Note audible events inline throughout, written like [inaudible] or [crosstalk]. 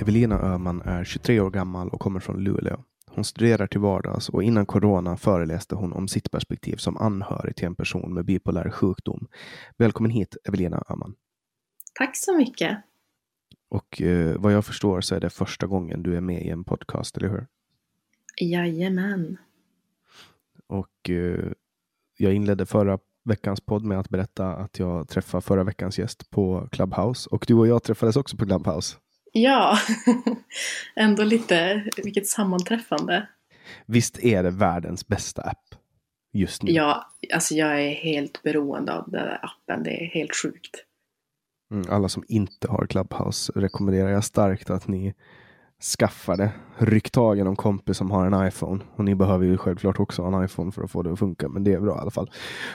Evelina Öhman är 23 år gammal och kommer från Luleå. Hon studerar till vardags och innan corona föreläste hon om sitt perspektiv som anhörig till en person med bipolär sjukdom. Välkommen hit Evelina Öhman. Tack så mycket. Och eh, vad jag förstår så är det första gången du är med i en podcast, eller hur? Jajamän. Och eh, jag inledde förra veckans podd med att berätta att jag träffade förra veckans gäst på Clubhouse och du och jag träffades också på Clubhouse. Ja, [laughs] ändå lite, vilket sammanträffande. Visst är det världens bästa app just nu? Ja, alltså jag är helt beroende av den där appen. Det är helt sjukt. Mm, alla som inte har Clubhouse rekommenderar jag starkt att ni skaffar det. Ryck tag i någon kompis som har en iPhone. Och ni behöver ju självklart också ha en iPhone för att få det att funka, men det är bra i alla fall.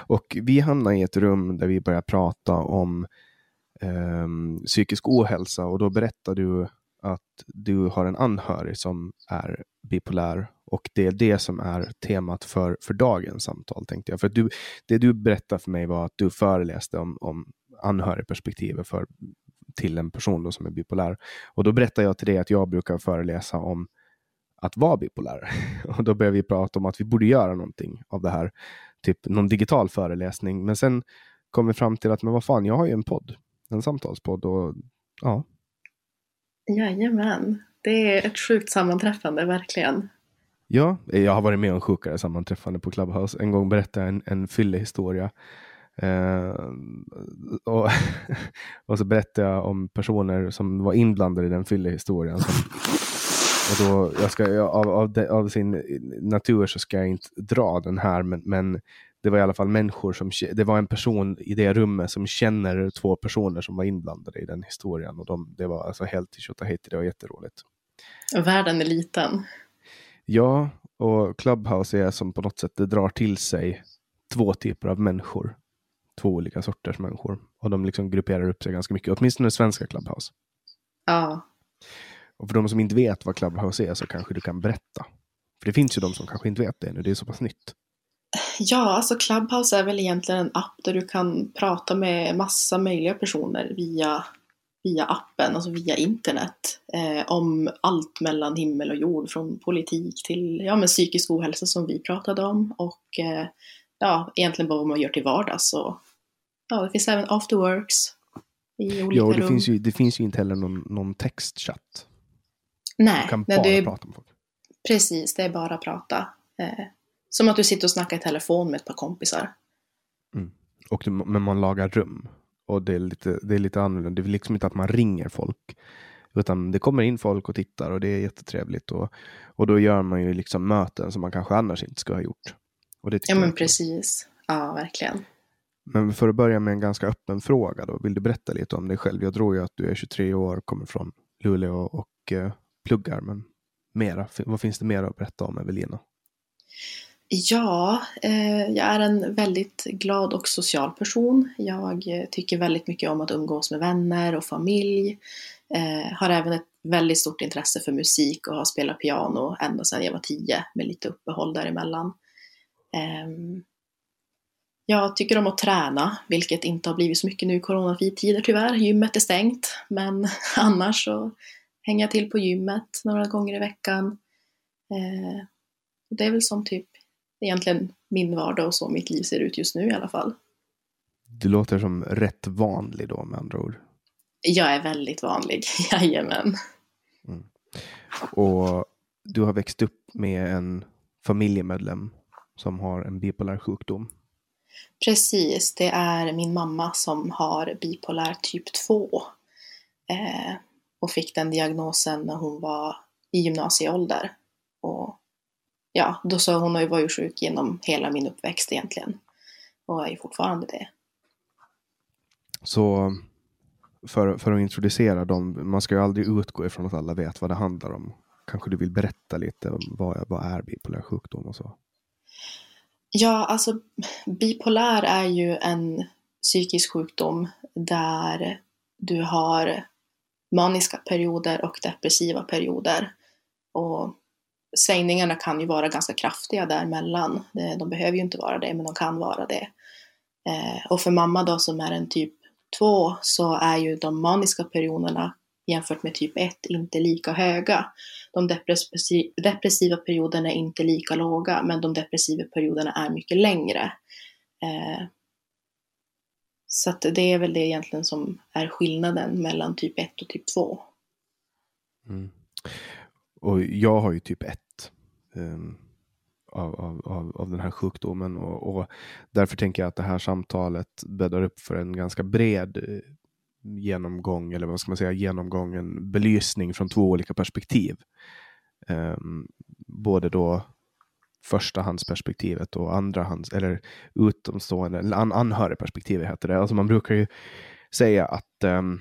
Och vi hamnar i ett rum där vi börjar prata om eh, psykisk ohälsa och då berättar du att du har en anhörig som är bipolär och det är det som är temat för, för dagens samtal tänkte jag. För du, det du berättade för mig var att du föreläste om, om anhörigperspektivet för, till en person då som är bipolär. Och då berättade jag till dig att jag brukar föreläsa om att vara bipolär. [laughs] Och då började vi prata om att vi borde göra någonting av det här. Typ någon digital föreläsning. Men sen kom vi fram till att, men vad fan, jag har ju en podd en samtalspodd och ja. Jajamän, det är ett sjukt sammanträffande, verkligen. Ja, jag har varit med om sjukare sammanträffande på Clubhouse. En gång berättade jag en, en fyllehistoria. Eh, och, [laughs] och så berättade jag om personer som var inblandade i den fyllehistorien. Som, och då, jag ska, av, av, de, av, sin natur så ska jag inte dra den här, men, men det var i alla fall människor som, det var en person i det rummet som känner två personer som var inblandade i den historien och de, det var alltså helt tjotahejti, det var jätteroligt. Världen är liten. Ja, och Clubhouse är som på något sätt, det drar till sig två typer av människor. Två olika sorters människor. Och de liksom grupperar upp sig ganska mycket, åtminstone svenska Clubhouse. Ja. Och för de som inte vet vad Clubhouse är så kanske du kan berätta. För det finns ju de som kanske inte vet det nu, det är så pass nytt. Ja, alltså Clubhouse är väl egentligen en app där du kan prata med massa möjliga personer via, via appen, alltså via internet. Eh, om allt mellan himmel och jord, från politik till ja, men psykisk ohälsa som vi pratade om och eh, ja, egentligen bara vad man gör till vardags. Och, ja, det finns även afterworks i olika Ja, och det rum. finns, ju, det finns ju inte heller någon, någon textchatt. Nej, Du kan nej bara det är, prata med folk. precis, det är bara prata. Eh, som att du sitter och snackar i telefon med ett par kompisar. Och du, men man lagar rum. Och det är, lite, det är lite annorlunda. Det är liksom inte att man ringer folk. Utan det kommer in folk och tittar och det är jättetrevligt. Och, och då gör man ju liksom möten som man kanske annars inte skulle ha gjort. Och det Ja, men precis. Ja, verkligen. Men för att börja med en ganska öppen fråga då. Vill du berätta lite om dig själv? Jag tror ju att du är 23 år, kommer från Luleå och eh, pluggar. Men mera, vad finns det mer att berätta om Evelina? Ja, eh, jag är en väldigt glad och social person. Jag eh, tycker väldigt mycket om att umgås med vänner och familj. Eh, har även ett väldigt stort intresse för musik och har spelat piano ända sedan jag var tio med lite uppehåll däremellan. Ehm, jag tycker om att träna, vilket inte har blivit så mycket nu i coronatider tyvärr. Gymmet är stängt, men [laughs] annars så hänger jag till på gymmet några gånger i veckan. Eh, det är väl som typ egentligen min vardag och så mitt liv ser ut just nu i alla fall. Du låter som rätt vanlig då med andra ord. Jag är väldigt vanlig, [laughs] jajamän. Och du har växt upp med en familjemedlem som har en bipolär sjukdom. Precis, det är min mamma som har bipolär typ 2. Eh, och fick den diagnosen när hon var i gymnasieålder. Och ja, då så hon har ju varit sjuk genom hela min uppväxt egentligen. Och är ju fortfarande det. Så för, för att introducera dem, man ska ju aldrig utgå ifrån att alla vet vad det handlar om. Kanske du vill berätta lite om vad, vad är bipolär sjukdom och så? Ja, alltså bipolär är ju en psykisk sjukdom där du har maniska perioder och depressiva perioder. Och svängningarna kan ju vara ganska kraftiga däremellan. De behöver ju inte vara det, men de kan vara det. Eh, och för mamma då som är en typ 2 så är ju de maniska perioderna jämfört med typ 1 inte lika höga. De depressiva perioderna är inte lika låga, men de depressiva perioderna är mycket längre. Eh, så att det är väl det egentligen som är skillnaden mellan typ 1 och typ 2. Mm. Och jag har ju typ ett um, av, av, av, av den här sjukdomen och, och därför tänker jag att det här samtalet bäddar upp för en ganska bred eh, genomgång, eller vad ska man säga, genomgång, en belysning från två olika perspektiv. Um, både då förstahandsperspektivet och andrahands, eller utomstående, eller an, anhörigperspektivet heter det. Alltså man brukar ju säga att ehm, um,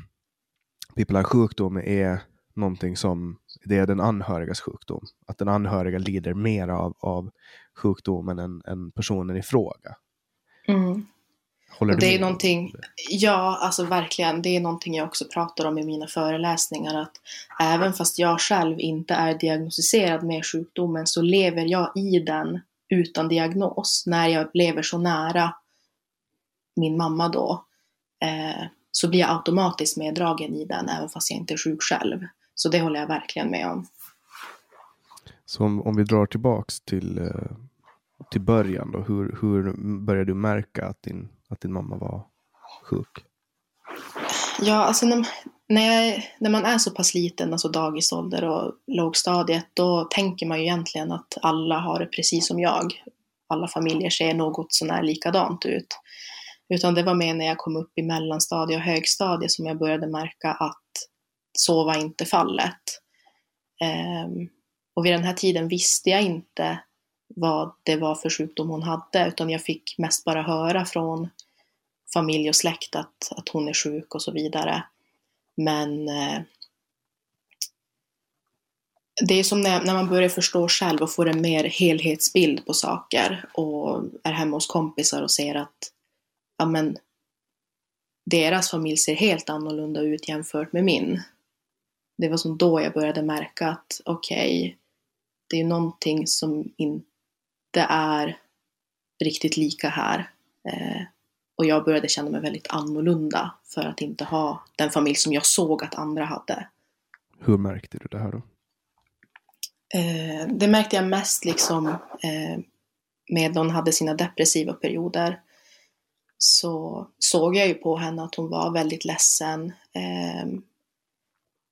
bipolär sjukdom är någonting som, det är den anhörigas sjukdom. Att den anhöriga lider mer av, av sjukdomen än, än personen i fråga. Mm. Håller du det är någonting, ja alltså verkligen, det är någonting jag också pratar om i mina föreläsningar att även fast jag själv inte är diagnostiserad med sjukdomen så lever jag i den utan diagnos. När jag lever så nära min mamma då eh, så blir jag automatiskt meddragen i den även fast jag inte är sjuk själv. Så det håller jag verkligen med om. Så om, om vi drar tillbaks till, eh, till början då, hur, hur började du märka att din, att din mamma var sjuk? Ja, alltså när, när, jag, när man är så pass liten, alltså dagisålder och lågstadiet, då tänker man ju egentligen att alla har det precis som jag. Alla familjer ser något sånär likadant ut. Utan det var mer när jag kom upp i mellanstadie och högstadie som jag började märka att så var inte fallet. Ehm, och vid den här tiden visste jag inte vad det var för sjukdom hon hade, utan jag fick mest bara höra från familj och släkt att, att hon är sjuk och så vidare. Men eh, det är som när, när man börjar förstå själv och får en mer helhetsbild på saker och är hemma hos kompisar och ser att ja, men, deras familj ser helt annorlunda ut jämfört med min. Det var som då jag började märka att okej, okay, det är någonting som inte är riktigt lika här. Eh, och jag började känna mig väldigt annorlunda för att inte ha den familj som jag såg att andra hade. Hur märkte du det här då? Eh, det märkte jag mest liksom eh, med hon hade sina depressiva perioder. Så såg jag ju på henne att hon var väldigt ledsen. Eh,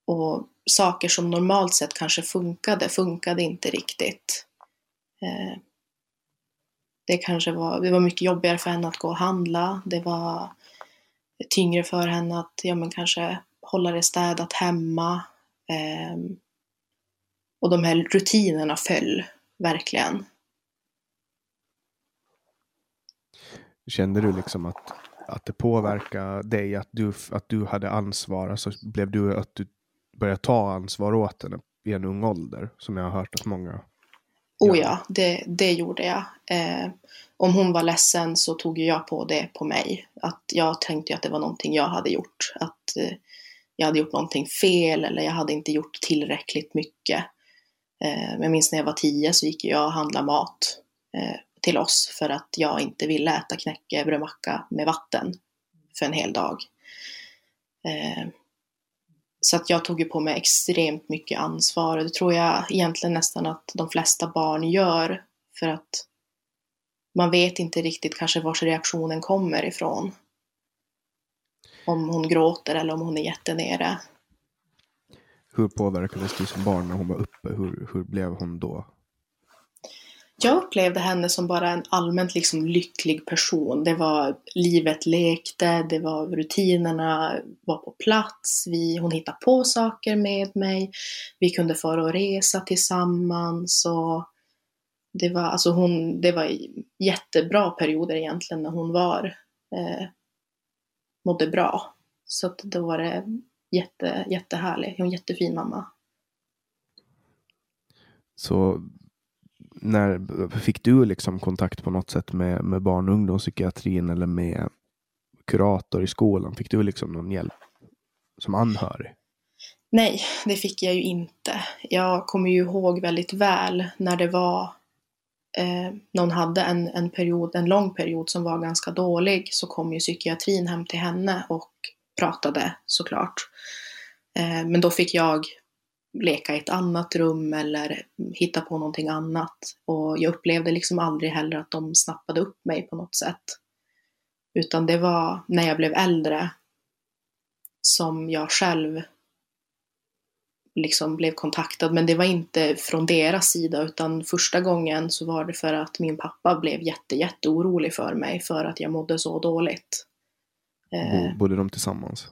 och saker som normalt sett kanske funkade, funkade inte riktigt. Eh, det kanske var, det var mycket jobbigare för henne att gå och handla. Det var tyngre för henne att ja, men kanske hålla det städat hemma. Eh, och de här rutinerna föll verkligen. Kände du liksom att, att det påverkade dig, att du, att du hade ansvar? Alltså blev du att du började ta ansvar åt henne i en ung ålder? Som jag har hört att många Oh ja, det, det gjorde jag. Eh, om hon var ledsen så tog jag på det på mig. Att jag tänkte att det var någonting jag hade gjort. Att eh, jag hade gjort någonting fel eller jag hade inte gjort tillräckligt mycket. Eh, jag minns när jag var tio så gick jag och handlade mat eh, till oss för att jag inte ville äta knäckebrödmacka med vatten för en hel dag. Så att jag tog ju på mig extremt mycket ansvar och det tror jag egentligen nästan att de flesta barn gör för att man vet inte riktigt kanske vars reaktionen kommer ifrån. Om hon gråter eller om hon är jättenere. Hur påverkades du som barn när hon var uppe? Hur, hur blev hon då? Jag upplevde henne som bara en allmänt liksom lycklig person. Det var livet lekte, det var rutinerna var på plats, vi, hon hittade på saker med mig, vi kunde fara och resa tillsammans och det var, alltså hon, det var jättebra perioder egentligen när hon var, eh, mådde bra. Så att då var det jätte, jättehärlig, hon är en jättefin mamma. Så när fick du liksom kontakt på något sätt med, med barn och ungdomspsykiatrin eller med kurator i skolan? Fick du liksom någon hjälp som anhörig? Nej, det fick jag ju inte. Jag kommer ju ihåg väldigt väl när det var eh, någon hade en, en period, en lång period som var ganska dålig så kom ju psykiatrin hem till henne och pratade såklart. Eh, men då fick jag leka i ett annat rum eller hitta på någonting annat. Och jag upplevde liksom aldrig heller att de snappade upp mig på något sätt. Utan det var när jag blev äldre som jag själv liksom blev kontaktad. Men det var inte från deras sida utan första gången så var det för att min pappa blev jätte, jätte orolig för mig för att jag mådde så dåligt. Eh, bodde de tillsammans?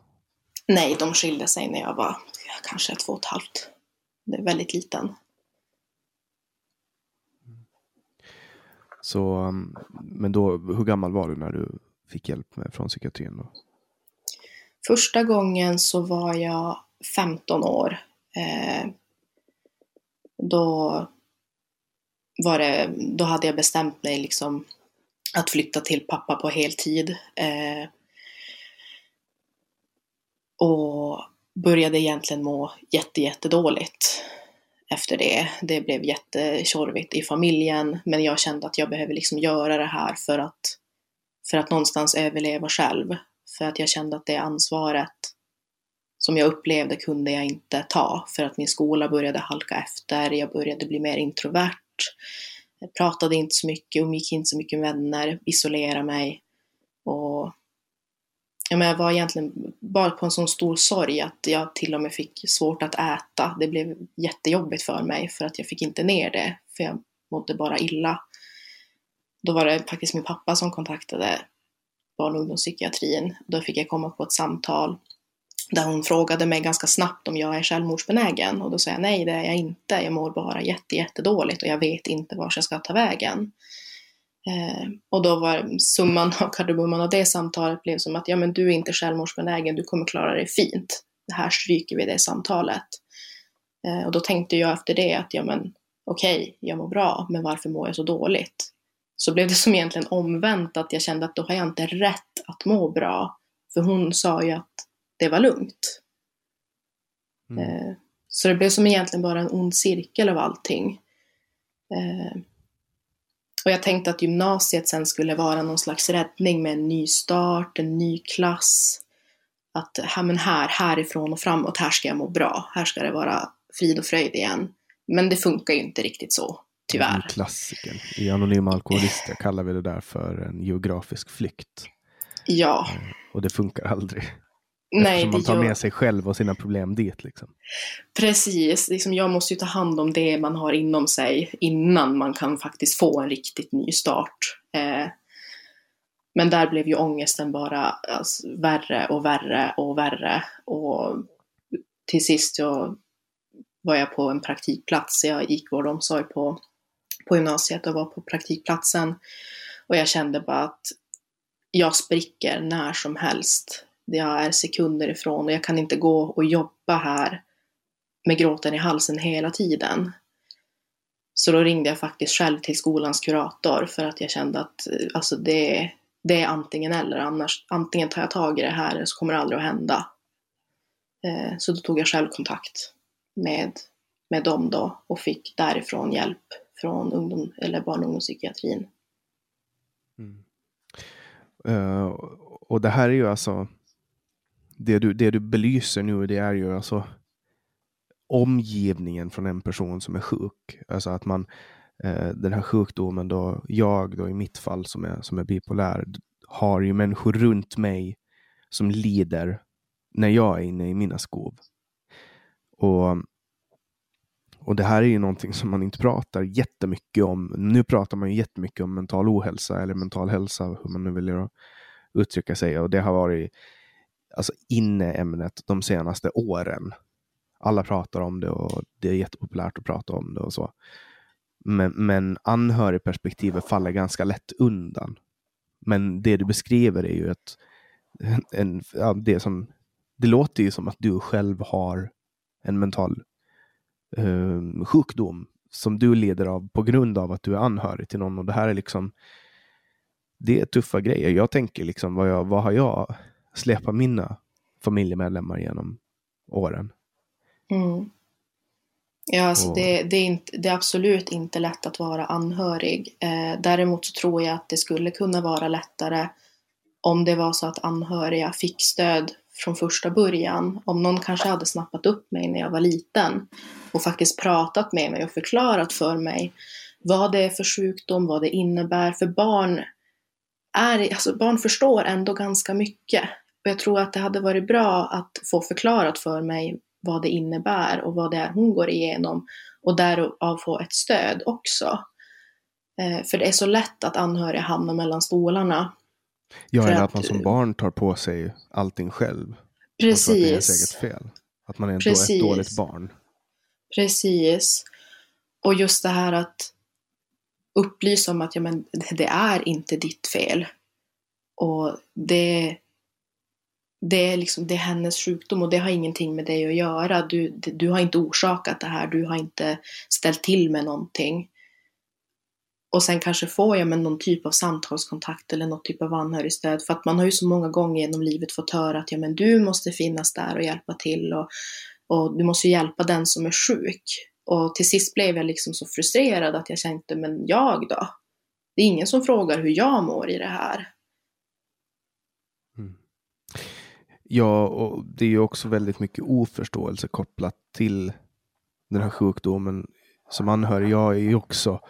Nej, de skilde sig när jag var kanske två och ett halvt väldigt liten. Så, um, men då, hur gammal var du när du fick hjälp med, från psykiatrin? Då? Första gången så var jag 15 år. Eh, då, var det, då hade jag bestämt mig liksom att flytta till pappa på heltid. Eh, och började egentligen må jätte, jättedåligt efter det. Det blev jättetjorvigt i familjen, men jag kände att jag behöver liksom göra det här för att, för att någonstans överleva själv. För att jag kände att det ansvaret som jag upplevde kunde jag inte ta för att min skola började halka efter, jag började bli mer introvert, jag pratade inte så mycket, umgick inte så mycket med vänner, isolerade mig och ja, men jag var egentligen bara på en sån stor sorg att jag till och med fick svårt att äta. Det blev jättejobbigt för mig för att jag fick inte ner det, för jag mådde bara illa. Då var det faktiskt min pappa som kontaktade barn och ungdomspsykiatrin. Då fick jag komma på ett samtal där hon frågade mig ganska snabbt om jag är självmordsbenägen och då sa jag nej, det är jag inte. Jag mår bara jätte, jättedåligt och jag vet inte vart jag ska ta vägen. Eh, och då var summan av kardemumman av det samtalet blev som att ja men du är inte självmordsbenägen, du kommer klara dig fint. Det här stryker vi det samtalet. Eh, och då tänkte jag efter det att ja men okej, okay, jag mår bra, men varför mår jag så dåligt? Så blev det som egentligen omvänt, att jag kände att då har jag inte rätt att må bra. För hon sa ju att det var lugnt. Mm. Eh, så det blev som egentligen bara en ond cirkel av allting. Eh, Och jag tänkte att gymnasiet sen skulle vara någon slags räddning med en ny start, en ny klass. Att här, men här, härifrån och framåt, här ska jag må bra. Här ska det vara frid och fröjd igen. Men det funkar ju inte riktigt så, tyvärr. Klassiken. I Anonyma Alkoholister kallar vi det där för en geografisk flykt. Ja. Och det funkar aldrig. Nej, Eftersom man tar med sig själv och sina problem dit. Liksom. Precis, liksom jag måste ju ta hand om det man har inom sig innan man kan faktiskt få en riktigt ny start. Eh, men där blev ju ångesten bara alltså, värre och värre och värre. Och till sist jag var jag på en praktikplats. Jag gick vård och omsorg på, på gymnasiet och var på praktikplatsen. Och jag kände bara att jag spricker när som helst. Jag är sekunder ifrån och jag kan inte gå och jobba här med gråten i halsen hela tiden. Så då ringde jag faktiskt själv till skolans kurator för att jag kände att eh, alltså det, det är antingen eller. Annars, antingen tar jag tag i det här eller så kommer det aldrig att hända. Eh, så då tog jag själv kontakt med, med dem då och fick därifrån hjälp från ungdom, eller barn och ungdomspsykiatrin. Uh, och det här är ju alltså det du, det du belyser nu, det är ju alltså omgivningen från en person som är sjuk. Alltså att man, eh, den här sjukdomen då, jag då i mitt fall som är, som är bipolär, har ju människor runt mig som lider när jag är inne i mina skov. Och, och det här är ju någonting som man inte pratar jättemycket om. Nu pratar man ju jättemycket om mental ohälsa eller mental hälsa, hur man nu vill uttrycka sig. Och det har varit alltså inne-ämnet de senaste åren. Alla pratar om det och det är jättepopulärt att prata om det och så. Men, men anhörigperspektivet faller ganska lätt undan. Men det du beskriver är ju ett, [laughs] en, ja, det som det låter ju som att du själv har en mental eh, sjukdom som du lider av på grund av att du är anhörig till någon och det här är liksom det är tuffa grejer. Jag tänker liksom vad, jag, vad har jag släpa mina familjemedlemmar genom åren. Mm. Ja, alltså Och- det, det, är inte, det är absolut inte lätt att vara anhörig. Eh, däremot så tror jag att det skulle kunna vara lättare om det var så att anhöriga fick stöd från första början. Om någon kanske hade snappat upp mig när jag var liten och faktiskt pratat med mig och förklarat för mig vad det är för sjukdom, vad det innebär. För barn, är, alltså barn förstår ändå ganska mycket. Och jag tror att det hade varit bra att få förklarat för mig vad det innebär och vad det är hon går igenom och därav få ett stöd också. Eh, för det är så lätt att anhöriga hamnar mellan stolarna. Ja, eller att- att man som barn tar på sig allting själv. Och tror att det är ens Precis. eget fel. Att man är ett, Precis. ett dåligt barn. Precis. Och just det här att upplysa om att ja, men, det är inte ditt fel. Och det, det, är liksom, det är hennes sjukdom och det har ingenting med dig att göra. Du, du har inte orsakat det här, du har inte ställt till med någonting. Och sen kanske får jag med någon typ av samtalskontakt eller någon typ av anhörigstöd. För att man har ju så många gånger genom livet fått höra att ja, men du måste finnas där och hjälpa till. Och, och du måste hjälpa den som är sjuk. Och till sist blev jag liksom så frustrerad att jag kände, men jag då? Det är ingen som frågar hur jag mår i det här. Ja, och det är ju också väldigt mycket oförståelse kopplat till den här sjukdomen. Som anhörig, jag är ju också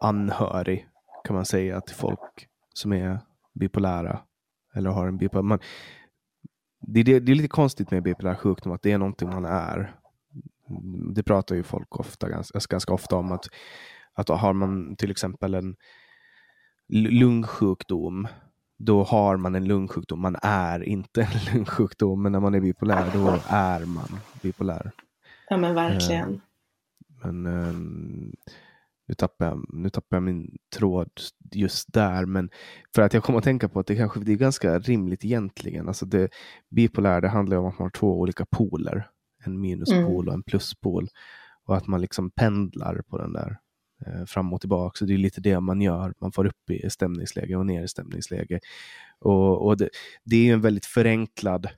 anhörig kan man säga till folk som är bipolära. Eller har en bipolär. Man, det, är det, det är lite konstigt med bipolär sjukdom att det är någonting man är. Det pratar ju folk ofta, ganska, alltså ganska ofta om att, att har man till exempel en lungsjukdom då har man en lungsjukdom. Man är inte [laughs] en lungsjukdom, men när man är bipolär, då är man bipolär. Ja men verkligen. Men ehm, nu, tappar jag, nu tappar jag min tråd just där. Men för att jag kommer att tänka på att det kanske det är ganska rimligt egentligen. Alltså det, bipolär, det handlar om att man har två olika poler. En minuspol Mm. och en pluspol. Och att man liksom pendlar på den där eh, Eh, fram och tillbaka. Så det är lite det man gör. Man får upp i stämningsläge och ner i stämningsläge. Och, och det, det är en väldigt förenklad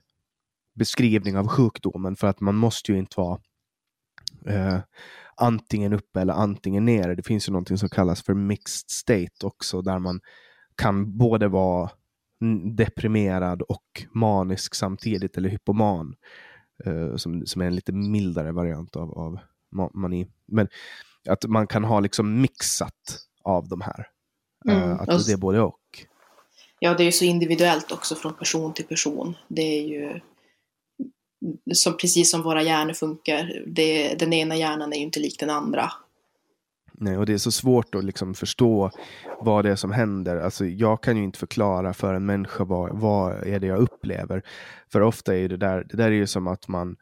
beskrivning av sjukdomen för att man måste ju inte vara eh, antingen uppe eller antingen nere. Det finns ju någonting som kallas för mixed state också, där man kan både vara deprimerad och manisk samtidigt, eller hypoman, Eh, som, som är en lite mildare variant av, av mani. Men att man kan ha liksom mixat av de här. Mm. Uh, att det är både och. Ja, det är ju så individuellt också från person till person. Det är ju som, precis som våra hjärnor funkar. Det, den ena hjärnan är ju inte lik den andra. Nej, och det är så svårt att liksom förstå vad det är som händer. Alltså, jag kan ju inte förklara för en människa vad, vad är det jag upplever. För ofta är det där, det där är ju som att man,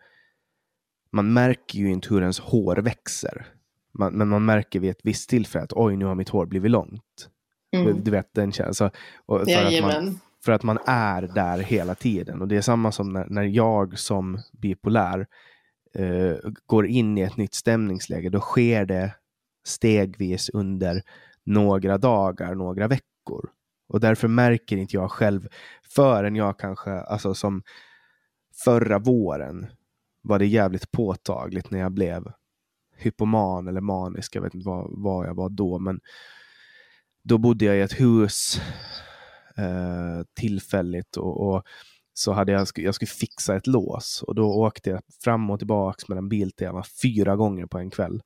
man märker ju inte hur ens hår växer. Man, men man märker vid ett visst tillfälle att oj, nu har mitt hår blivit långt. Mm. Du vet den känslan. För, att man, för att man är där hela tiden. Och det är samma som när, när jag som bipolär eh, går in i ett nytt stämningsläge. Då sker det stegvis under några dagar, några veckor. Och därför märker inte jag själv förrän jag kanske, alltså som förra våren var det jävligt påtagligt när jag blev hypoman eller manisk. Jag vet inte vad, vad jag var då, men då bodde jag i ett hus eh, tillfälligt och, och, så hade jag, jag skulle fixa ett lås och då åkte jag fram och tillbaka mellan Biltema fyra gånger på en kväll.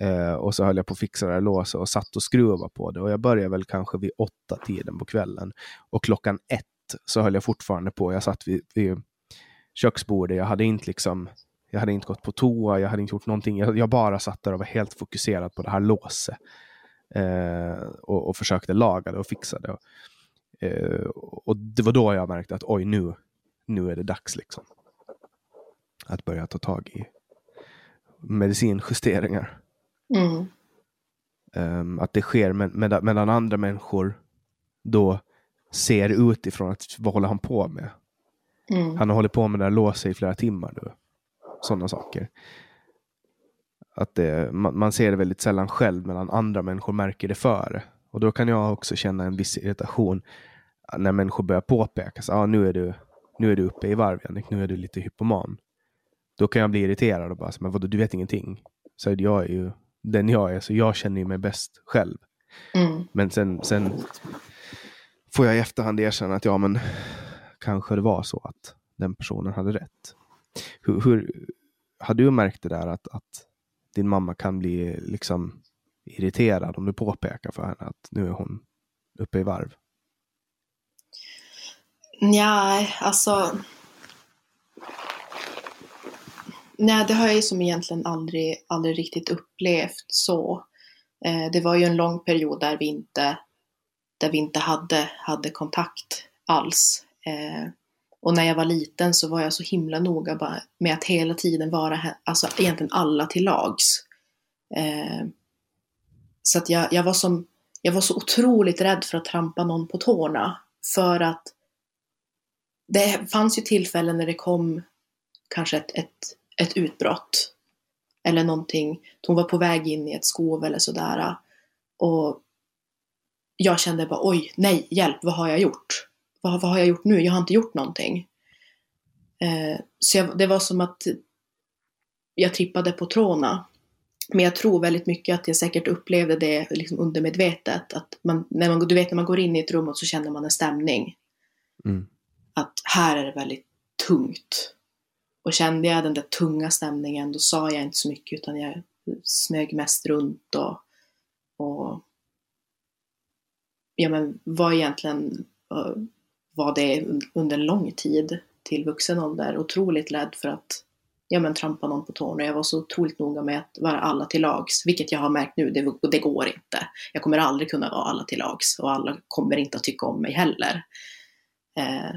Eh, och så höll jag på att fixa det här låset och satt och skruvade på det och jag började väl kanske vid åtta tiden på kvällen och klockan ett så höll jag fortfarande på. Jag satt vid, vid köksbordet. Jag hade inte liksom jag hade inte gått på toa, jag hade inte gjort någonting. Jag, jag bara satt där och var helt fokuserad på det här låset. Eh, och, och, försökte laga det och fixa det. Eh, och det var då jag märkte att oj, nu, nu är det dags liksom. Att börja ta tag i medicinjusteringar. Mm. Um, att det sker med, med, medan andra människor då ser utifrån att vad håller han på med? Mm. Han har hållit på med det här låset i flera timmar nu. Sådana saker. Att det, man, man, ser det väldigt sällan själv medan andra människor märker det före. Och då kan jag också känna en viss irritation när människor börjar påpeka att ah, nu, är du, nu är du uppe i varv Jannik, nu är du lite hypoman. Då kan jag bli irriterad och bara, men vadå, du vet ingenting. Så jag är ju den jag är, så jag känner mig bäst själv. Mm. Men sen, sen får jag i efterhand erkänna att ja, men kanske det var så att den personen hade rätt. Hur, hur har du märkt det där att, att din mamma kan bli liksom irriterad om du påpekar för henne att nu är hon uppe i varv? Nej, alltså. Nej, det har jag ju som egentligen aldrig, aldrig riktigt upplevt så. Eh, det var ju en lång period där vi inte, där vi inte hade, hade kontakt alls. Eh, och när jag var liten så var jag så himla noga bara med att hela tiden vara, alltså egentligen alla till lags. Eh, så att jag, jag, var som, jag var så otroligt rädd för att trampa någon på tårna. För att det fanns ju tillfällen när det kom kanske ett, ett, ett utbrott. Eller någonting. Hon var på väg in i ett skov eller sådär. Och jag kände bara oj, nej, hjälp, vad har jag gjort? Vad, vad har jag gjort nu? Jag har inte gjort någonting. Eh, så jag, det var som att jag trippade på tråna. Men jag tror väldigt mycket att jag säkert upplevde det liksom undermedvetet. Att man, när man, du vet när man går in i ett rum och så känner man en stämning. Mm. Att här är det väldigt tungt. Och kände jag den där tunga stämningen då sa jag inte så mycket utan jag smög mest runt och, och ja men var egentligen var det under en lång tid till vuxen ålder otroligt rädd för att ja, men, trampa någon på tårna. Jag var så otroligt noga med att vara alla till lags, vilket jag har märkt nu, det, det går inte. Jag kommer aldrig kunna vara alla till lags och alla kommer inte att tycka om mig heller. Eh,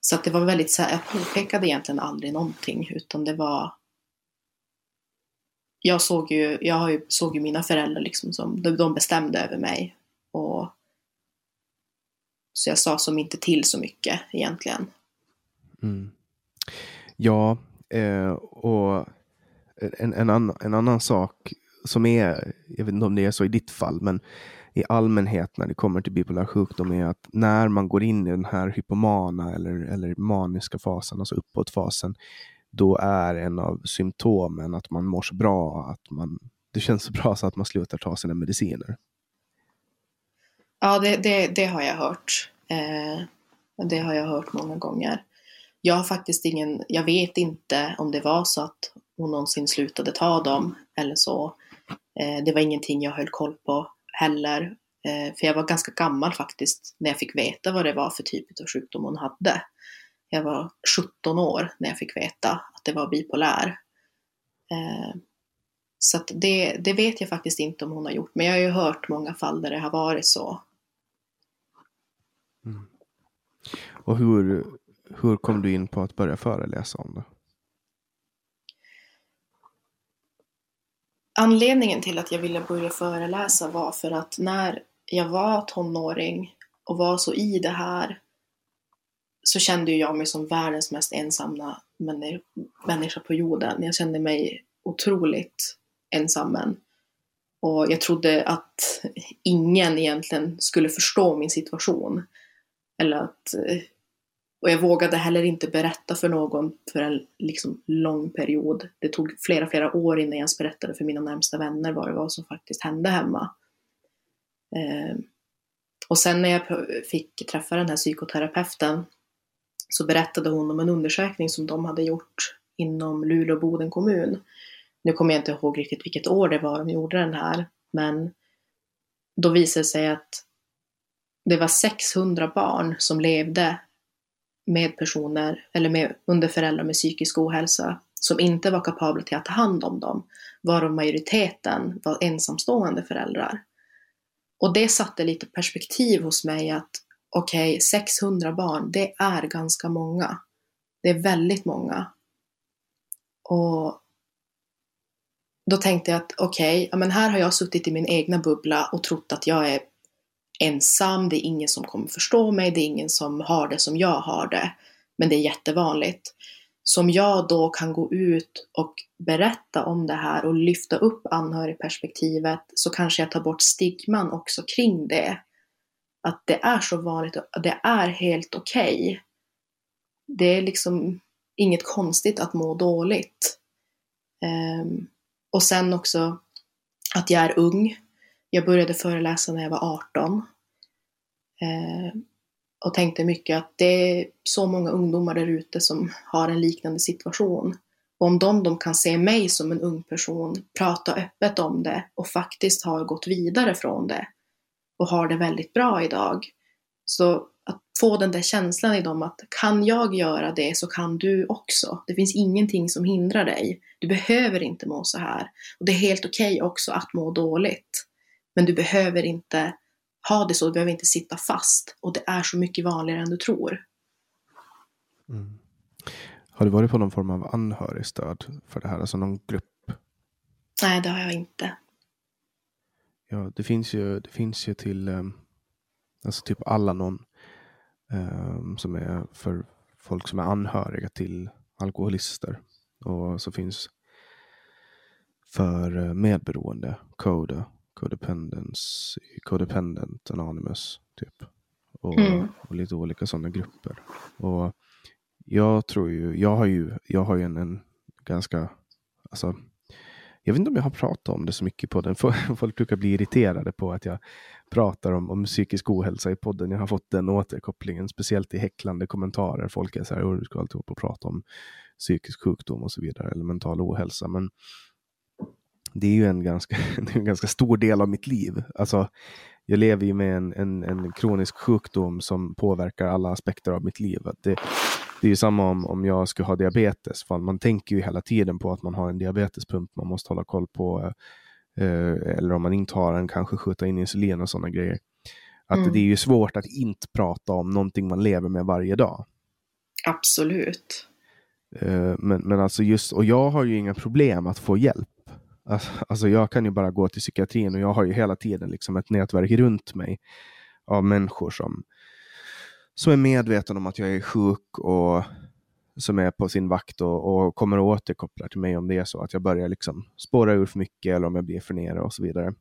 så att det var väldigt så här, jag påpekade egentligen aldrig någonting utan det var jag såg ju, jag såg ju mina föräldrar liksom som, de bestämde över mig. Och, så jag sa som inte till så mycket egentligen. Mm. Ja, eh, och en, en, annan, en annan sak som är, jag vet inte om det är så i ditt fall, men i allmänhet när det kommer till bipolär sjukdom är att när man går in i den här hypomana eller, eller maniska fasen, alltså uppåtfasen, då är en av symptomen att man mår så bra, att man, det känns så bra så att man slutar ta sina mediciner. Ja, det, det, det har jag hört. Eh, det har jag hört många gånger. Jag har faktiskt ingen, jag vet inte om det var så att hon någonsin slutade ta dem eller så. Eh, det var ingenting jag höll koll på heller. Eh, för jag var ganska gammal faktiskt när jag fick veta vad det var för typ av sjukdom hon hade. Jag var 17 år när jag fick veta att det var bipolär. Eh, så det, det vet jag faktiskt inte om hon har gjort, men jag har ju hört många fall där det har varit så. Mm. Och hur, hur kom du in på att börja föreläsa om det? Anledningen till att jag ville börja föreläsa var för att när jag var tonåring och var så i det här så kände jag mig som världens mest ensamma människa på jorden. Jag kände mig otroligt ensam. Och jag trodde att ingen egentligen skulle förstå min situation. Eller att, eh, och jag vågade heller inte berätta för någon för en liksom lång period. Det tog flera, flera år innan jag ens berättade för mina närmsta vänner vad det var som faktiskt hände hemma. Eh, och sen när jag fick träffa den här psykoterapeuten så berättade hon om en undersökning som de hade gjort inom Luleå Boden kommun. Nu kommer jag inte ihåg riktigt vilket år det var de gjorde den här, men då visade det sig att det var 600 barn som levde med personer, eller med, under föräldrar med psykisk ohälsa, som inte var kapabla till att ta hand om dem, varav majoriteten var ensamstående föräldrar. Och det satte lite perspektiv hos mig att okej, okay, 600 barn, det är ganska många. Det är väldigt många. Och då tänkte jag att okej, okay, här har jag suttit i min egna bubbla och trott att jag är ensam, det är ingen som kommer förstå mig, det är ingen som har det som jag har det. Men det är jättevanligt. Som jag då kan gå ut och berätta om det här och lyfta upp anhörigperspektivet så kanske jag tar bort stigman också kring det att det är så vanligt och det är helt okej. Okay. Det är liksom inget konstigt att må dåligt. Um, och sen också att jag är ung. Jag började föreläsa när jag var 18. Eh, och tänkte mycket att det är så många ungdomar där ute som har en liknande situation. Och om de, de kan se mig som en ung person, prata öppet om det och faktiskt har gått vidare från det, och har det väldigt bra idag. Så att få den där känslan i dem att kan jag göra det så kan du också. Det finns ingenting som hindrar dig. Du behöver inte må så här. Och det är helt okej okay också att må dåligt. Men du behöver inte ha det så, du behöver inte sitta fast. Och det är så mycket vanligare än du tror. Mm. Har du varit på någon form av anhörigstöd för det här, alltså någon grupp? Nej, det har jag inte. Ja, det finns ju, det finns ju till um, alltså typ alla någon um, som är för folk som är anhöriga till alkoholister. Och så finns för uh, medberoende, CODA, Codependence, Codependent Anonymous, typ. Och, mm. och lite olika sådana grupper. Och jag tror ju, jag har ju, jag har ju en, en ganska, alltså jag vet inte om jag har pratat om det så mycket på den. [laughs] Folk brukar bli irriterade på att jag pratar om, om psykisk ohälsa i podden. Jag har fått den återkopplingen, speciellt i häcklande kommentarer. Folk är så här, du ska alltid upp och prata om psykisk sjukdom och så vidare, eller mental ohälsa. Men det är ju en ganska, [laughs] en ganska stor del av mitt liv. Alltså, jag lever ju med en, en, en kronisk sjukdom som påverkar alla aspekter av mitt liv. Det, det är ju samma om, om jag skulle ha diabetes. För man tänker ju hela tiden på att man har en diabetespump man måste hålla koll på. Eh, eller om man inte har en, kanske skjuta in insulin och sådana grejer. Att mm. det är ju svårt att inte prata om någonting man lever med varje dag. Absolut. Eh, men, men alltså just, och jag har ju inga problem att få hjälp. Alltså, alltså jag kan ju bara gå till psykiatrin och jag har ju hela tiden liksom ett nätverk runt mig av människor som som är medveten om att jag är sjuk och som är på sin vakt och, och kommer och återkopplar till mig om det är så att jag börjar liksom spåra ur för mycket eller om jag blir för nere och så vidare.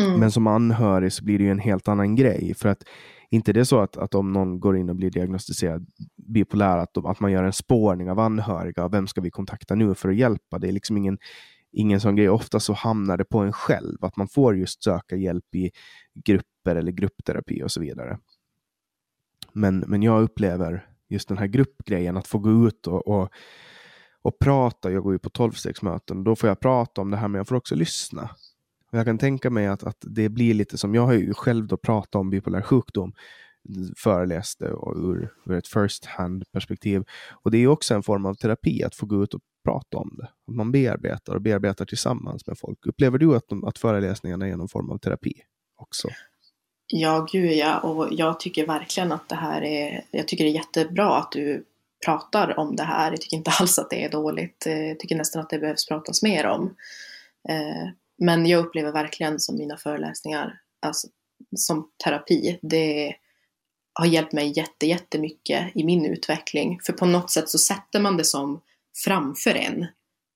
Mm. Men som anhörig så blir det ju en helt annan grej. För att inte det är så att, att om någon går in och blir diagnostiserad bipolär att, att man gör en spårning av anhöriga. Vem ska vi kontakta nu för att hjälpa? Det är liksom ingen, ingen sån grej. Ofta så hamnar det på en själv, att man får just söka hjälp i grupper eller gruppterapi och så vidare. Men, men jag upplever just den här gruppgrejen, att få gå ut och, och, och prata. Jag går ju på tolvstegsmöten, då får jag prata om det här, men jag får också lyssna. Och jag kan tänka mig att, att det blir lite som, jag har ju själv då pratat om bipolär sjukdom, föreläste och ur, ur ett first hand perspektiv. Och det är också en form av terapi att få gå ut och prata om det. Att man bearbetar och bearbetar tillsammans med folk. Upplever du att, att föreläsningarna är någon form av terapi också? Ja, gud ja. Och jag tycker verkligen att det här är, jag tycker det är jättebra att du pratar om det här. Jag tycker inte [laughs] alls att det är dåligt. Eh, jag tycker nästan att det behövs pratas mer om. Eh, men jag upplever verkligen som mina föreläsningar, alltså, som terapi. Det har hjälpt mig jätte, jättemycket i min utveckling. För på något sätt så sätter man det som framför en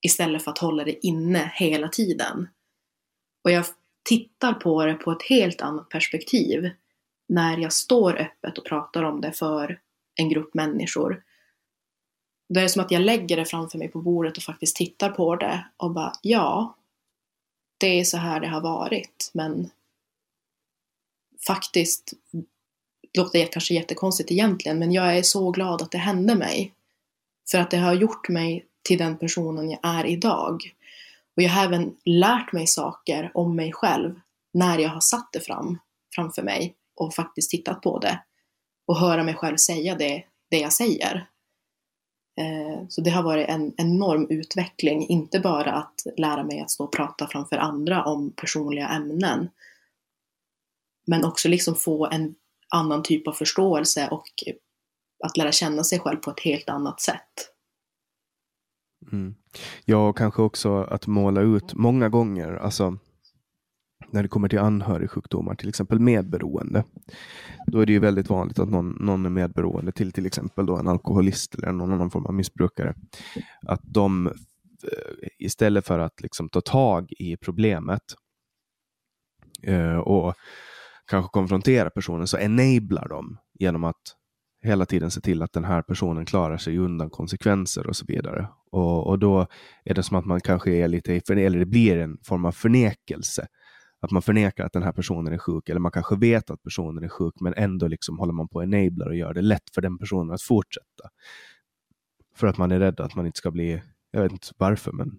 istället för att hålla det inne hela tiden. Och jag tittar på det på ett helt annat perspektiv när jag står öppet och pratar om det för en grupp människor. Det är som att jag lägger det framför mig på bordet och faktiskt tittar på det och bara ja, det är så här det har varit men faktiskt låter kanske jättekonstigt egentligen men jag är så glad att det hände mig. För att det har gjort mig till den personen jag är idag. Och jag har även lärt mig saker om mig själv när jag har satt det fram framför mig och faktiskt tittat på det och höra mig själv säga det, det jag säger. Eh, så det har varit en enorm utveckling, inte bara att lära mig att stå och prata framför andra om personliga ämnen, men också liksom få en annan typ av förståelse och att lära känna sig själv på ett helt annat sätt. Mm. Ja, och kanske också att måla ut många gånger, alltså när det kommer till anhörigsjukdomar, till exempel medberoende. Då är det ju väldigt vanligt att någon, någon är medberoende till till exempel då en alkoholist eller någon annan form av missbrukare. Att de eh, istället för att liksom ta tag i problemet eh, och kanske konfrontera personen så enablar de genom att hela tiden se till att den här personen klarar sig undan konsekvenser och så vidare. Och, och då är det som att man kanske är lite, eller det blir en form av förnekelse. Att man förnekar att den här personen är sjuk, eller man kanske vet att personen är sjuk, men ändå liksom håller man på att enabla och gör det lätt för den personen att fortsätta. För att man är rädd att man inte ska bli, jag vet inte varför, men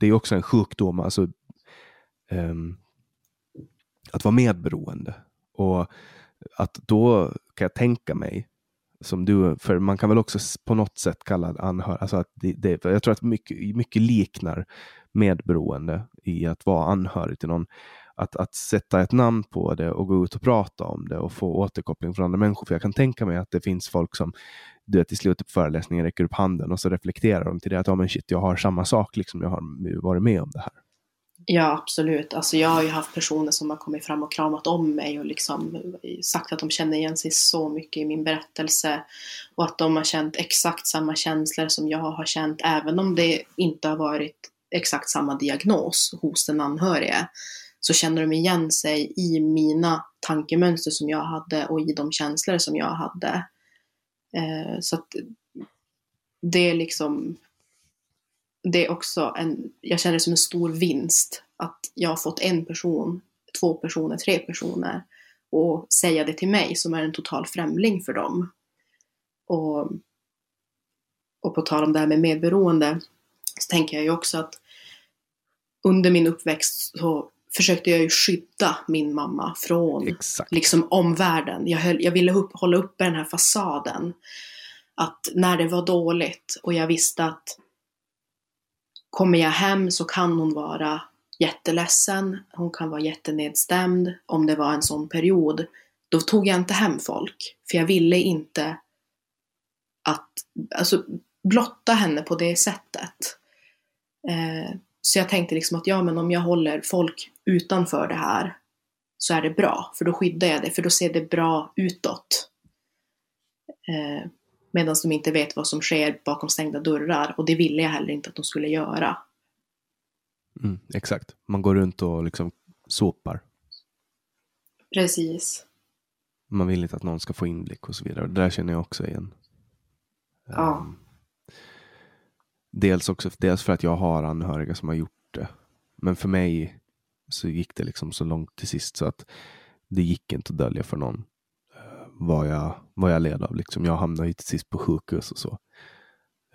det är också en sjukdom, alltså um, att vara medberoende. Och att då kan jag tänka mig som du, för man kan väl också på något sätt kalla det anhörig, alltså att det, det, jag tror att mycket, mycket liknar medberoende i att vara anhörig till någon. Att, att sätta ett namn på det och gå ut och prata om det och få återkoppling från andra människor. För jag kan tänka mig att det finns folk som du vet, i slutet på föreläsningen räcker upp handen och så reflekterar de till det att ja, men shit, jag har samma sak, liksom, jag har varit med om det här. Ja, absolut. Alltså jag har ju haft personer som har kommit fram och kramat om mig och liksom sagt att de känner igen sig så mycket i min berättelse och att de har känt exakt samma känslor som jag har känt, även om det inte har varit exakt samma diagnos hos den anhörige, så känner de igen sig i mina tankemönster som jag hade och i de känslor som jag hade. Eh, så att det är liksom det är också en, jag känner det som en stor vinst att jag har fått en person, två personer, tre personer och säga det till mig som är en total främling för dem. Och, och på tal om det här med medberoende så tänker jag ju också att under min uppväxt så försökte jag ju skydda min mamma från Exakt. liksom omvärlden. Jag, höll, jag ville upp, hålla uppe den här fasaden. Att när det var dåligt och jag visste att Kommer jag hem så kan hon vara jätteledsen, hon kan vara jättenedstämd om det var en sån period. Då tog jag inte hem folk, för jag ville inte att, alltså blotta henne på det sättet. Eh, så jag tänkte liksom att ja, men om jag håller folk utanför det här så är det bra, för då skyddar jag det, för då ser det bra utåt. Eh, Medan de inte vet vad som sker bakom stängda dörrar och det ville jag heller inte att de skulle göra. Mm, exakt, man går runt och liksom sopar. Precis. Man vill inte att någon ska få inblick och så vidare. Det där känner jag också igen. Ja. Um, dels också dels för att jag har anhöriga som har gjort det. Men för mig så gick det liksom så långt till sist så att det gick inte att dölja för någon vad, jag, vad jag led av. Liksom. Jag hamnade ju till sist på sjukhus och så.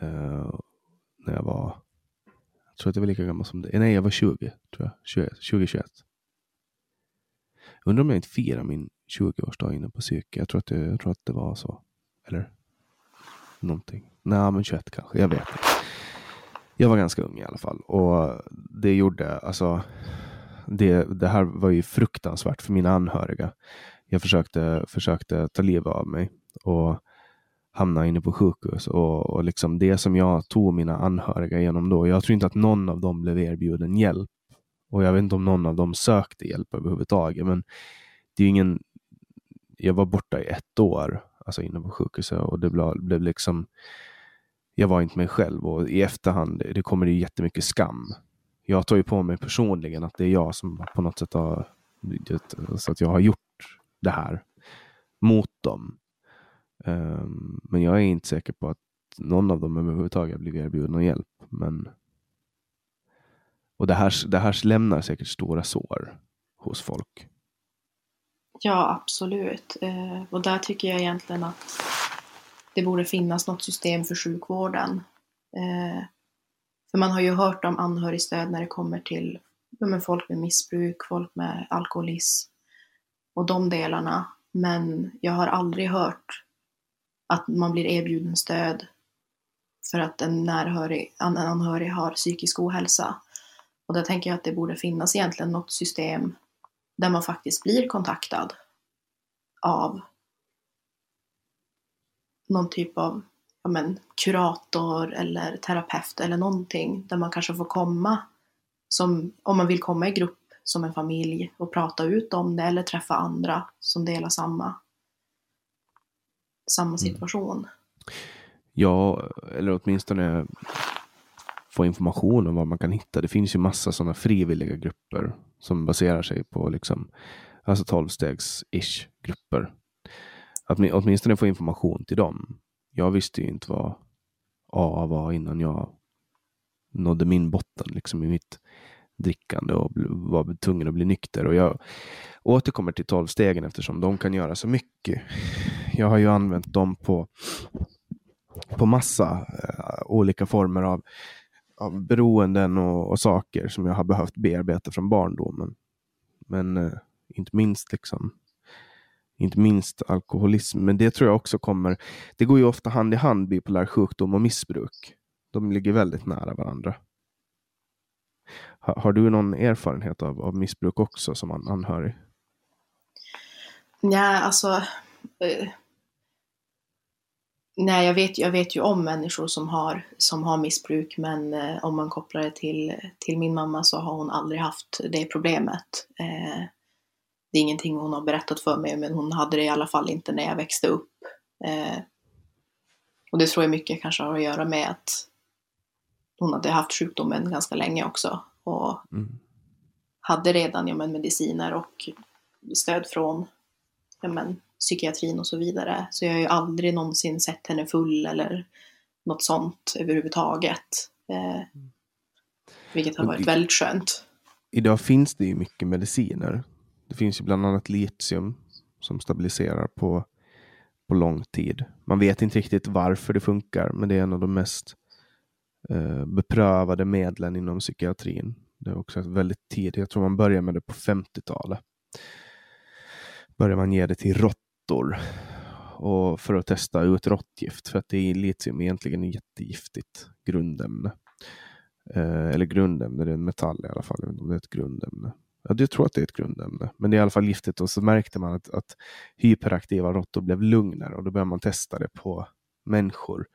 Uh, när jag var, jag tror att jag var lika gammal som det. Nej, jag var 20, tror jag. 20, 20 21. Undrar om jag inte firar min 20-årsdag inne på psyke. Jag tror, att det, jag tror att det var så. Eller någonting. Nej, men 21 kanske. Jag vet inte. Jag var ganska ung i alla fall. Och det gjorde, alltså, det, det här var ju fruktansvärt för mina anhöriga. Jag försökte, försökte ta livet av mig och hamna inne på sjukhus. Och, och liksom det som jag tog mina anhöriga igenom då. Jag tror inte att någon av dem blev erbjuden hjälp. Och jag vet inte om någon av dem sökte hjälp överhuvudtaget. Men det är ingen... Jag var borta i ett år, alltså inne på sjukhuset. Och det blev, blev liksom... Jag var inte mig själv och i efterhand det kommer det jättemycket skam. Jag tar ju på mig personligen att det är jag som på något sätt har... Så att jag har gjort det här mot dem. Um, men jag är inte säker på att någon av dem överhuvudtaget blivit erbjuden någon hjälp. Men... Och det här, det här lämnar säkert stora sår hos folk. Ja, absolut. Eh, och där tycker jag egentligen att det borde finnas något system för sjukvården. Eh, för man har ju hört om anhörigstöd när det kommer till ja, folk med missbruk, folk med alkoholism och de delarna. Men jag har aldrig hört att man blir erbjuden stöd för att en, närhörig, en anhörig har psykisk ohälsa. Och där tänker jag att det borde finnas egentligen något system där man faktiskt blir kontaktad av någon typ av ja men, kurator eller terapeut eller någonting där man kanske får komma som, om man vill komma i grupp som en familj och prata ut om det eller träffa andra som delar samma, samma situation. Mm. Ja, eller åtminstone få information om vad man kan hitta. Det finns ju massa sådana frivilliga grupper som baserar sig på liksom, alltså 12-stegs-ish grupper. Att åtminstone få information till dem. Jag visste ju inte vad AA var innan jag nådde min botten liksom i mitt drickande och var tvungen att bli nykter. Och jag återkommer till tolvstegen eftersom de kan göra så mycket. Jag har ju använt dem på, på massa uh, olika former av av beroenden och, och, saker som jag har behövt bearbeta från barndomen. Men eh, inte minst liksom inte minst alkoholism. Men det tror jag också kommer. Det går ju ofta hand i hand, bipolär sjukdom och missbruk. De ligger väldigt nära varandra. Har, har du någon erfarenhet av, av missbruk också som anhörig? Nej, alltså eh, Nej, jag vet, jag vet ju om människor som har, som har missbruk men eh, om man kopplar det till, till min mamma så har hon aldrig haft det problemet. Eh, det är ingenting hon har berättat för mig men hon hade det i alla fall inte när jag växte upp. Eh, och det tror jag mycket kanske har att göra med att hon hade haft sjukdomen ganska länge också och mm. hade redan ja, men, mediciner och stöd från ja, men, psykiatrin och så vidare. Så jag har ju aldrig någonsin sett henne full eller något sånt överhuvudtaget. Eh, vilket har varit väldigt skönt. Idag finns det ju mycket mediciner. Det finns ju bland annat litium som stabiliserar på, på lång tid. Man vet inte riktigt varför det funkar, men det är en av de mest Eh, beprövade medlen inom psykiatrin. Det är också väldigt tidigt. Jag tror man börjar med det på 50-talet. Börjar man ge det till råttor och för att testa ut råttgift för att det är litium egentligen ett jättegiftigt grundämne. Eh, eller grundämne, det är en metall i alla fall, jag vet inte om det är ett grundämne. Ja, jag tror att det är ett grundämne, men det är i alla fall giftigt och så märkte man att, att hyperaktiva råttor blev lugnare och då började man testa det på människor.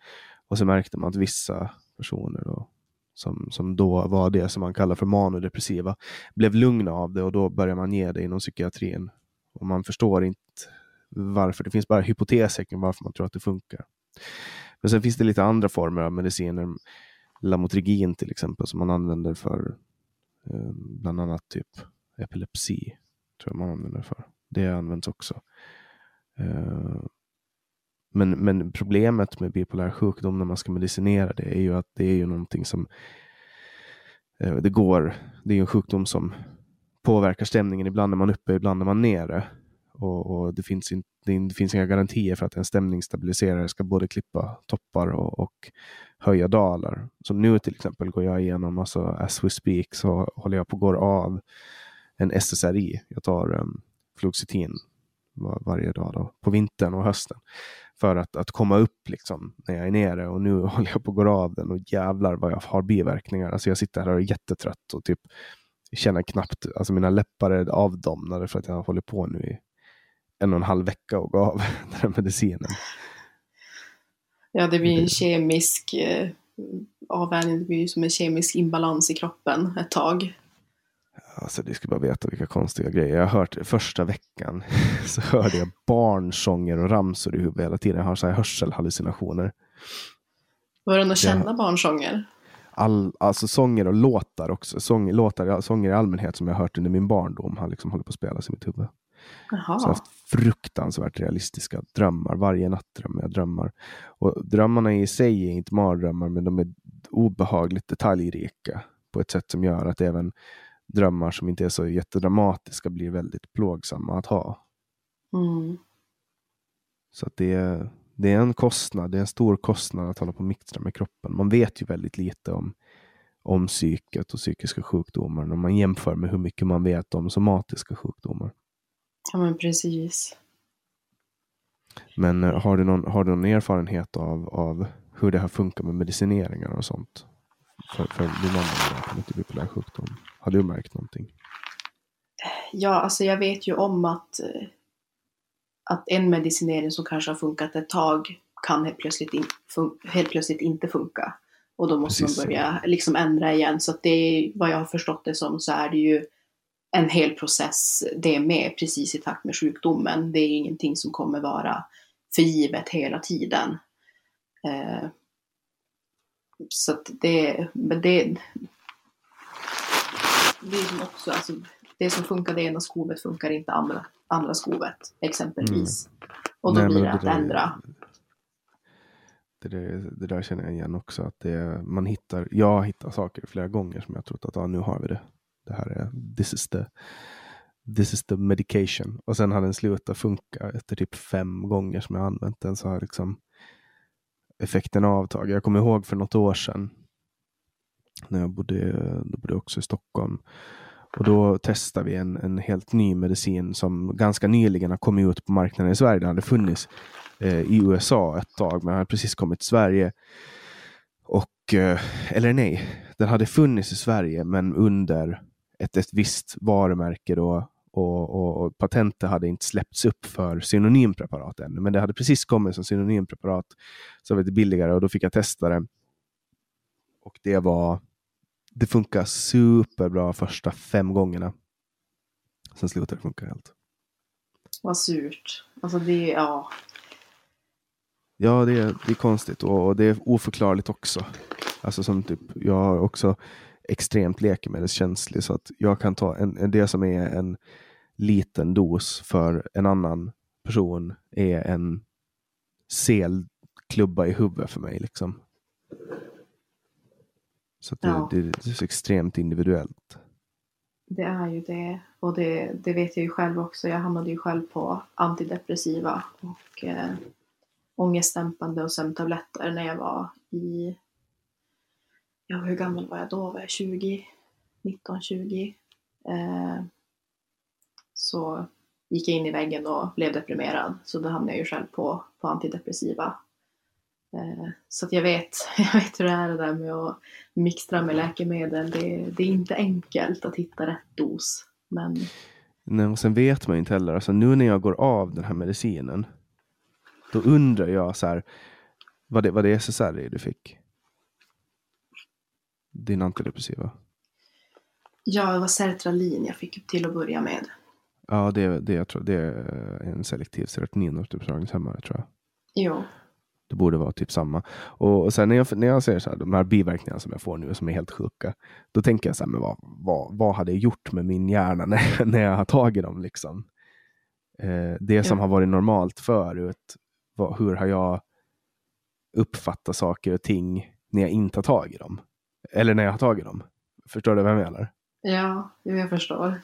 Och så märkte man att vissa personer då, som, som då var det som man kallar för manodepressiva blev lugna av det och då börjar man ge det inom psykiatrin. Och man förstår inte varför. Det finns bara hypoteser kring varför man tror att det funkar. Men sen finns det lite andra former av mediciner. Lamotrigin till exempel som man använder för eh, bland annat typ epilepsi. Tror jag man använder för. Det används också. Eh, men, men problemet med bipolär sjukdom när man ska medicinera det är ju att det är ju någonting som eh, det går, det är ju en sjukdom som påverkar stämningen. Ibland är man uppe, ibland är man nere. Och, och det, finns in, det, finns inga garantier för att en stämningsstabiliserare ska både klippa toppar och, och höja dalar. Som nu till exempel går jag igenom, alltså as we speak, så håller jag på att gå av en SSRI. Jag tar um, fluoxetin var, varje dag då, på vintern och hösten. För att, att komma upp liksom, när jag är nere och nu [laughs] håller jag på att gå av den och jävlar vad jag har biverkningar. Alltså jag sitter här och är jättetrött och typ känner knappt, alltså mina läppar är avdomnade för att jag har hållit på nu i en och en halv vecka och gå av [laughs] den här medicinen. Ja, det blir en kemisk eh, avvänjning, det blir som en kemisk imbalans i kroppen ett tag. Alltså, du ska bara veta vilka konstiga grejer. Jag har hört första veckan [laughs] så hörde jag barnsånger och ramsor i huvudet hela tiden. Jag har så här hörselhallucinationer. Var det känna jag... barnsånger? All, alltså sånger och låtar också. Sång, låtar, sånger i allmänhet som jag hört under min barndom har liksom hållit på att spelas i mitt huvud. Jaha. Så jag har haft fruktansvärt realistiska drömmar. Varje natt drömmer jag drömmar. Och drömmarna i sig är inte mardrömmar, men de är obehagligt detaljrika på ett sätt som gör att även drömmar som inte är så jättedramatiska blir väldigt plågsamma att ha. Mm. Så att det, är, det är en kostnad, det är en stor kostnad att hålla på och mixtra med kroppen. Man vet ju väldigt lite om, om psyket och psykiska sjukdomar när man jämför med hur mycket man vet om somatiska sjukdomar. Ja men precis. Men eh, har du någon, har du någon erfarenhet av, av hur det har funkat med medicineringar och sånt? För, för din mamma med bipolär sjukdom. Har du märkt någonting? Ja, alltså jag vet ju om att, eh, att en medicinering som kanske har funkat ett tag kan helt plötsligt, in, fun, helt plötsligt inte funka. Och då måste Precis. man börja liksom ändra igen. Så att det är, vad jag har förstått det som så är det ju en hel process det är med precis i takt med sjukdomen. Det är ingenting som kommer vara för givet hela tiden. Eh, så att det, men det, det är som också, alltså, det som funkar det ena skovet funkar inte andra, andra skovet exempelvis. Mm. Och då Nej, blir det, det att där, ändra. Det, där, det där känner jag igen också. Att det, man hittar, jag hittar saker flera gånger som jag trott att ah, nu har vi det. Det här är, this is the, this is the medication. Och sen har den slutat funka efter typ fem gånger som jag använt den. Så har liksom effekten avtagit. Jag kommer ihåg för något år sedan när jag bodde, då bodde också i Stockholm. Och då testade vi en, en helt ny medicin som ganska nyligen har kommit ut på marknaden i Sverige. Den hade funnits eh, i USA ett tag, men hade precis kommit till Sverige. Och, eh, eller nej, den hade funnits i Sverige, men under ett, ett visst varumärke då, och, och, och patentet hade inte släppts upp för synonympreparat ännu, men det hade precis kommit som synonympreparat, så var det billigare och då fick jag testa det. Och det var det funkar superbra första fem gångerna. Sen slutar det funka helt. Vad surt. Alltså det, ja. Ja, det är, det är konstigt och, och det är oförklarligt också. Alltså som typ, jag har också extremt läkemedelskänslig så att jag kan ta en, det som är en liten dos för en annan person är en selklubba i huvudet för mig. Liksom. Så det, ja. det, det, är så extremt individuellt. Det är ju det. Och det, det vet jag ju själv också. Jag hamnade ju själv på antidepressiva och eh, ångestdämpande och sömntabletter när jag var i... Ja, hur gammal var jag då? Var jag 20? 19, 20? Eh, så gick jag in i väggen och blev deprimerad. Så då hamnade jag ju själv på, på antidepressiva. Eh, så att jag vet, [laughs] jag vet hur det är det där med att mixtra med läkemedel. Det, det är inte enkelt att hitta rätt dos. Men... Nej, och sen vet man ju inte heller. Alltså, nu när jag går av den här medicinen. Då undrar jag så här. Vad det, vad det är SSRI du fick? Din antidepressiva? Ja, det var sertralin jag fick till att börja med. Ja, det, det, jag tror, det är en selektiv serotoninåterupptagningshämmare tror jag. Jo. Det borde vara typ samma. Och, och sen när jag, när jag ser så här, de här biverkningarna som jag får nu som är helt sjuka. Då tänker jag så här, men vad, vad, vad hade jag gjort med min hjärna [laughs] när, när jag har tagit dem? Liksom? Eh, det som ja. har varit normalt förut vad, hur har jag uppfattat saker och ting när jag inte har tagit dem? Eller när jag har tagit dem. Förstår du vad jag menar? Ja, jag förstår.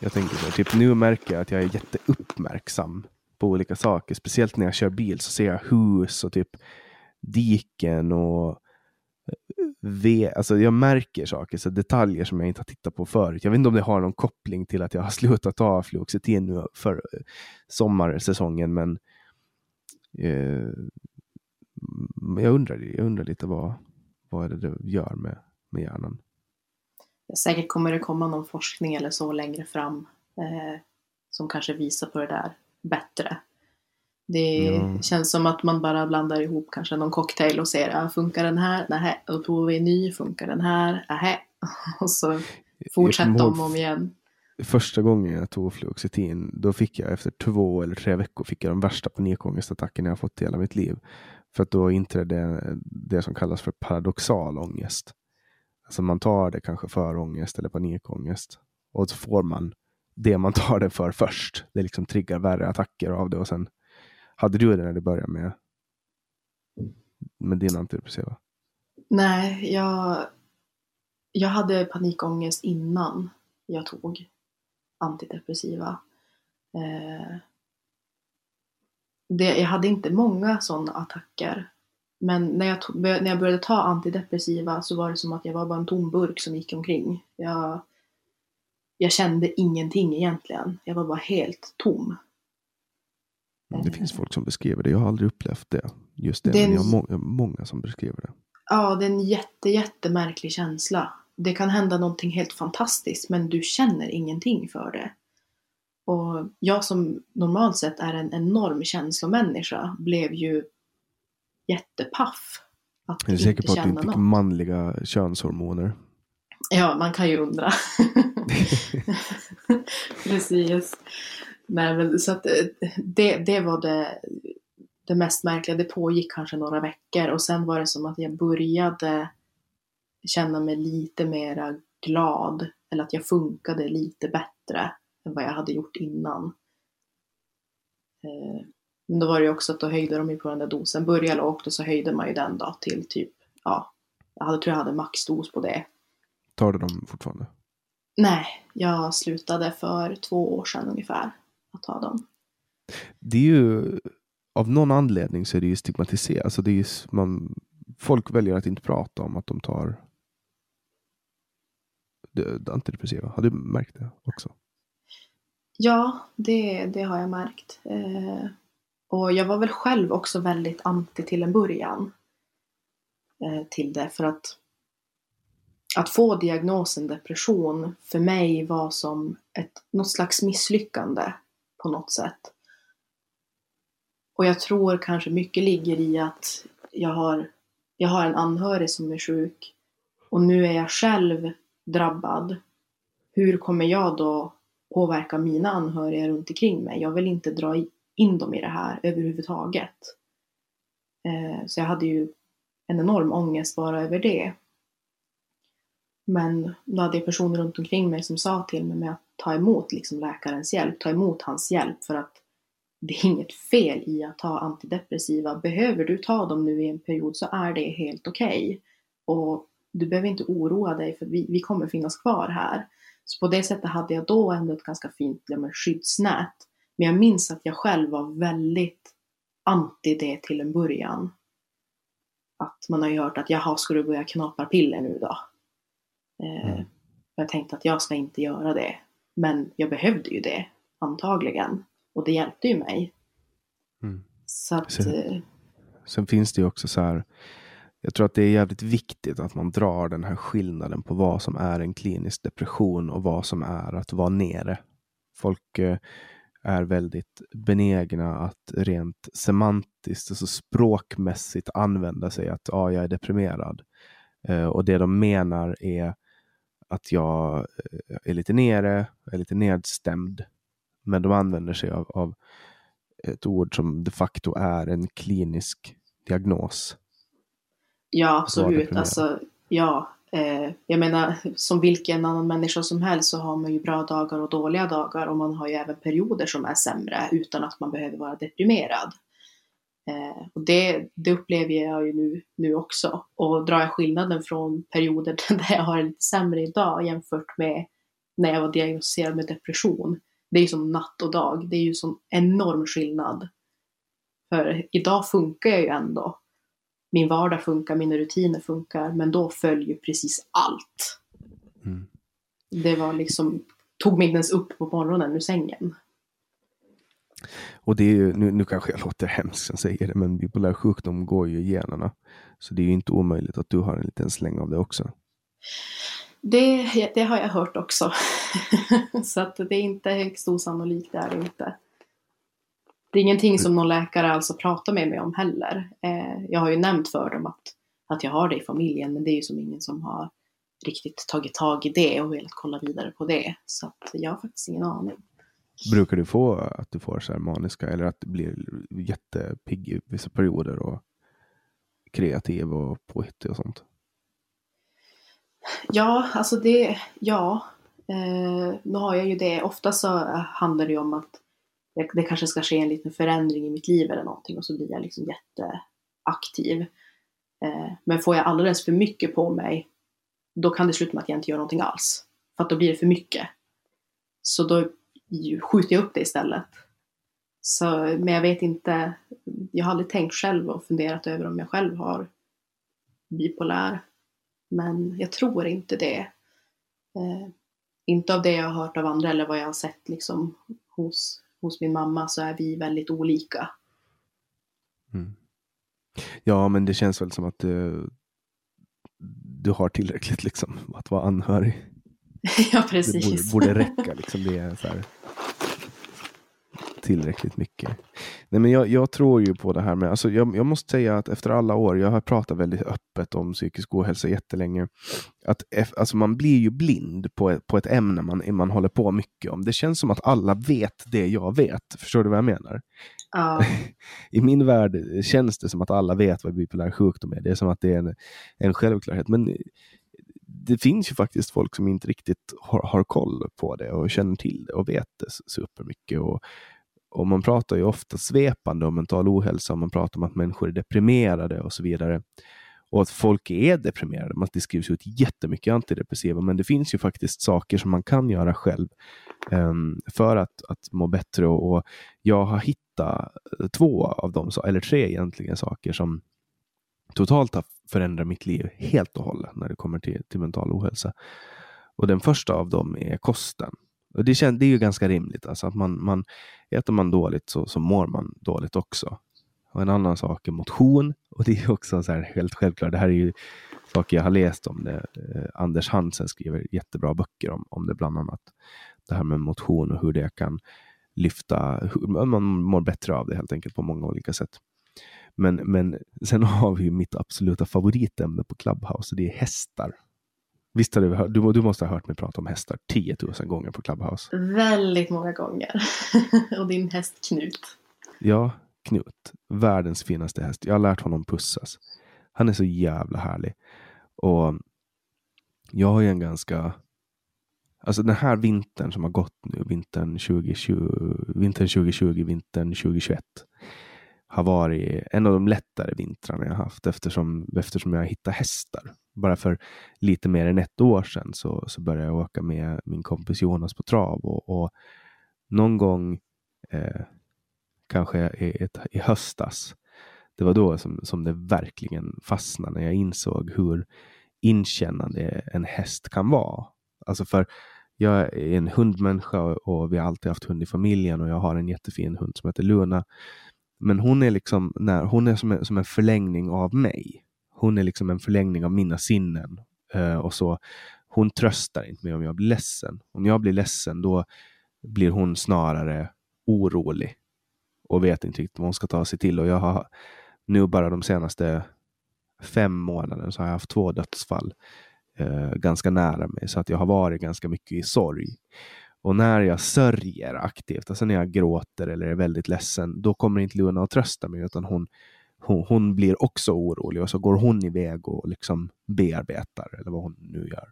Jag tänker så, typ nu märker jag att jag är jätteuppmärksam på olika saker. Speciellt när jag kör bil så ser jag hus och typ diken och ve, alltså jag märker saker, så detaljer som jag inte har tittat på förut. Jag vet inte om det har någon koppling till att jag har [laughs] slutat ta fluoxetin nu för sommarsäsongen, men eh, jag, undrar, jag undrar lite vad, vad är det det gör med, med hjärnan. Säkert kommer det komma någon forskning eller så längre fram eh, som kanske visar på det där bättre. Det mm. känns som att man bara blandar ihop kanske någon cocktail och ser, ah, funkar den här? Nähä. Och då provar vi en ny, funkar den här? Nähä. [laughs] Och så fortsätter om och om igen. Första gången jag tog fluoxetin, då fick jag efter två eller tre veckor fick jag de värsta panikångestattackerna jag fått i hela mitt liv. För att då inträdde det som kallas för paradoxal ångest. Alltså man tar det kanske för ångest eller panikångest. Och så får man det man tar det för först. Det liksom triggar värre attacker av det och sen hade du det när du började med, med din antidepressiva? Nej, jag, jag hade panikångest innan jag tog antidepressiva. Eh, det, jag hade inte många sådana attacker. Men när jag, tog, när jag började ta antidepressiva så var det som att jag var bara en tom burk som gick omkring. Jag, jag kände ingenting egentligen. Jag var bara helt tom. Det finns folk som beskriver det. Jag har aldrig upplevt det. Just det, det men jag har må många som beskriver det. Ja, det är en jätte, jättemärklig känsla. Det kan hända någonting helt fantastiskt, men du känner ingenting för det. Och jag som normalt sett är en enorm känslomänniska blev ju jättepaff. Att är säker på att du inte fick manliga könshormoner. Ja, man kan ju undra. [laughs] Precis. Nej, men så att eh, det, det var det, det mest märkliga. Det pågick kanske några veckor och sen var det som att jag började känna mig lite mera glad eller att jag funkade lite bättre än vad jag hade gjort innan. Eh, men då var det ju också att då höjde de ju på den där dosen. Började lågt och så höjde man ju den då till typ, ja, jag hade, tror jag hade maxdos på det. Tar du dem fortfarande? Nej, jag slutade för två år sedan ungefär att ta dem. Det är ju av någon anledning så är det ju stigmatiserat. Alltså det är ju, man, folk väljer att inte prata om att de tar antidepressiva. Har du märkt det också? Ja, det, det har jag märkt. Eh, och jag var väl själv också väldigt anti till en början. Eh, till det för att att få diagnosen depression för mig var som ett, något slags misslyckande på något sätt. Och jag tror kanske mycket ligger i att jag har, jag har en anhörig som är sjuk och nu är jag själv drabbad. Hur kommer jag då påverka mina anhöriga runt omkring mig? Jag vill inte dra in dem i det här överhuvudtaget. Eh, så jag hade ju en enorm ångest bara över det. Men då hade jag personer runt omkring mig som sa till mig att ta emot liksom läkarens hjälp, ta emot hans hjälp för att det är inget fel i att ta antidepressiva. Behöver du ta dem nu i en period så är det helt okej. Okay. Och du behöver inte oroa dig för vi, vi kommer finnas kvar här. Så på det sättet hade jag då ändå ett ganska fint ja, skyddsnät. Men jag minns att jag själv var väldigt anti det till en början. Att man har ju hört att jaha, ska du börja knapa piller nu då? Eh, mm. Jag tänkte att jag ska inte göra det. Men jag behövde ju det, antagligen. Och det hjälpte ju mig. Mm. Så att, sen, eh, sen, finns det ju också så här. Jag tror att det är jävligt viktigt att man drar den här skillnaden på vad som är en klinisk depression och vad som är att vara nere. Folk eh, är väldigt benägna att rent semantiskt, alltså språkmässigt använda sig att ah, jag är deprimerad. Eh, och det de menar är att jag eh, är lite nere, är lite nedstämd. Men de använder sig av, av ett ord som de facto är en klinisk diagnos. Ja, absolut. Alltså, ja, eh, jag menar, som vilken annan människa som helst så har man ju bra dagar och dåliga dagar och man har ju även perioder som är sämre utan att man behöver vara deprimerad. Eh, och det, det upplever jag ju nu, nu också. Och drar jag skillnaden från perioder [laughs] där jag har det lite sämre idag jämfört med när jag var diagnostiserad med depression. Det är ju som natt och dag. Det är ju som enorm skillnad. För idag funkar jag ju ändå. Min vardag funkar, mina rutiner funkar, men då följer precis allt. Mm. Det var liksom, tog mig inte ens upp på morgonen ur sängen. Och det är ju, nu, nu kanske jag låter hemskt som säger det, men bipolär sjukdom går ju i generna. Så det är ju inte omöjligt att du har en liten släng av det också. Det, det har jag hört också. [laughs] så att det är inte högst osannolikt, det är det inte. Det är ingenting som någon läkare alltså pratar med mig om heller. Eh, jag har ju nämnt för dem att, att jag har det i familjen, men det är ju som ingen som har riktigt tagit tag i det och velat kolla vidare på det. Så att jag har faktiskt ingen aning. Brukar du få att du får så maniska eller att du blir jättepigg i vissa perioder och kreativ och påhittig och sånt? Ja, alltså det, ja. Eh, nu har jag ju det. Ofta så handlar det ju om att det kanske ska ske en liten förändring i mitt liv eller någonting och så blir jag liksom jätteaktiv. Eh, men får jag alldeles för mycket på mig, då kan det sluta med att jag inte gör någonting alls. För att då blir det för mycket. Så då skjuter jag upp det istället. Så, men jag vet inte, jag har aldrig tänkt själv och funderat över om jag själv har bipolär. Men jag tror inte det. Eh, inte av det jag har hört av andra eller vad jag har sett liksom hos, hos min mamma så är vi väldigt olika. Mm. Ja, men det känns väl som att du, du har tillräckligt liksom att vara anhörig. [laughs] ja, precis. Det borde, borde räcka. [laughs] Liksom. Det är så här, tillräckligt mycket. Nej, men jag, jag, tror ju på det här med, alltså jag, jag, måste säga att efter alla år, jag har pratat väldigt öppet om psykisk ohälsa jättelänge, att alltså man blir ju blind på ett, på ett ämne man, man håller på mycket om. Det känns som att alla vet det jag vet. Förstår du vad jag menar? Ja. [laughs] I min värld känns det som att alla vet vad bipolär sjukdom är. Det är som att det är en, en självklarhet. Men det finns ju faktiskt folk som inte riktigt har, har koll på det och känner till det och vet det supermycket. Och, och man pratar ju ofta svepande om mental ohälsa, man pratar om att människor är deprimerade och så vidare. Och att folk är deprimerade. Man, det skrivs ut jättemycket antidepressiva, men det finns ju faktiskt saker som man kan göra själv um, för att, att må bättre. Och, och, jag har hittat eh, två av dem, eller tre egentligen, saker som totalt har förändrat mitt liv helt och hållet när det kommer till, till mental ohälsa. Och den första av dem är kosten. Och det, känd, det är ju ganska rimligt. Alltså att man, man, äter man dåligt så, så mår man dåligt också. Och en annan sak är motion. Och det är också så här helt självklart. Det här är ju saker jag har läst om det. Eh, Anders Hansen skriver jättebra böcker om, om det, bland annat. Det här med motion och hur det kan lyfta, hur man mår bättre av det helt enkelt på många olika sätt. Men, men sen [laughs] har vi mitt absoluta favoritämne på Clubhouse och det är hästar. Visst har du, du, du måste ha hört mig prata om hästar 10 000 gånger på Clubhouse? Väldigt många gånger. [laughs] och din häst Knut. Ja, Knut. Världens finaste häst. Jag har lärt honom pussas. Han är så jävla härlig. Och jag har ju en ganska... Alltså den här vintern som har gått nu, vintern 2020, vintern 2020, vintern 2021 har varit en av de lättare vintrarna jag haft eftersom, eftersom jag hittade hästar. Bara för lite mer än ett år sedan så, så började jag åka med min kompis Jonas på trav och, och någon gång eh, kanske i, ett, i höstas, det var då som, som det verkligen fastnade när jag insåg hur inkännande en häst kan vara. Alltså för jag är en hundmänniska och vi har alltid haft hund i familjen och jag har en jättefin hund som heter Luna. Men hon är liksom när, hon är som en, som en förlängning av mig. Hon är liksom en förlängning av mina sinnen. Eh, och så. Hon tröstar inte mig om jag blir ledsen. Om jag blir ledsen då blir hon snarare orolig och vet inte riktigt vad hon ska ta sig till. Och jag har nu bara de senaste fem månaderna så har jag haft två dödsfall eh, ganska nära mig. Så att jag har varit ganska mycket i sorg. Och när jag sörjer aktivt, alltså när jag gråter eller är väldigt ledsen, då kommer inte Luna att trösta mig, utan hon, hon, hon blir också orolig och så går hon iväg och liksom bearbetar, eller vad hon nu gör.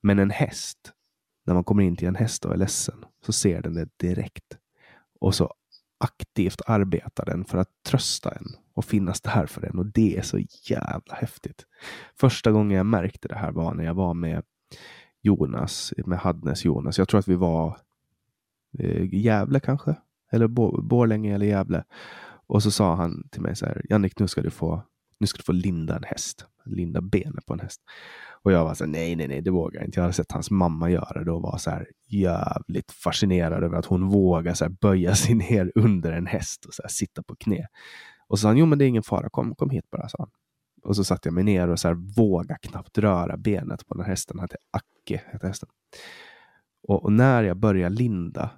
Men en häst, när man kommer in till en häst och är ledsen, så ser den det direkt. Och så aktivt arbetar den för att trösta en och finnas där för en och det är så jävla häftigt. Första gången jag märkte det här var när jag var med Jonas, med Hadnes Jonas. Jag tror att vi var eh, Gävle kanske, eller Borlänge eller Gävle. Och så sa han till mig så här, Jannik, nu ska du få, nu ska du få linda en häst, linda benet på en häst. Och jag var så här, nej, nej, nej, det vågar jag inte. Jag hade sett hans mamma göra det och var så här jävligt fascinerad över att hon vågar så här böja [laughs] sig ner under en häst och så här sitta på knä. Och så sa han, jo men det är ingen fara, kom, kom hit bara, sa han. Och så satte jag mig ner och så här våga knappt röra benet på den här hästen. Han hette Acke, hette hästen. Och, och, när jag började linda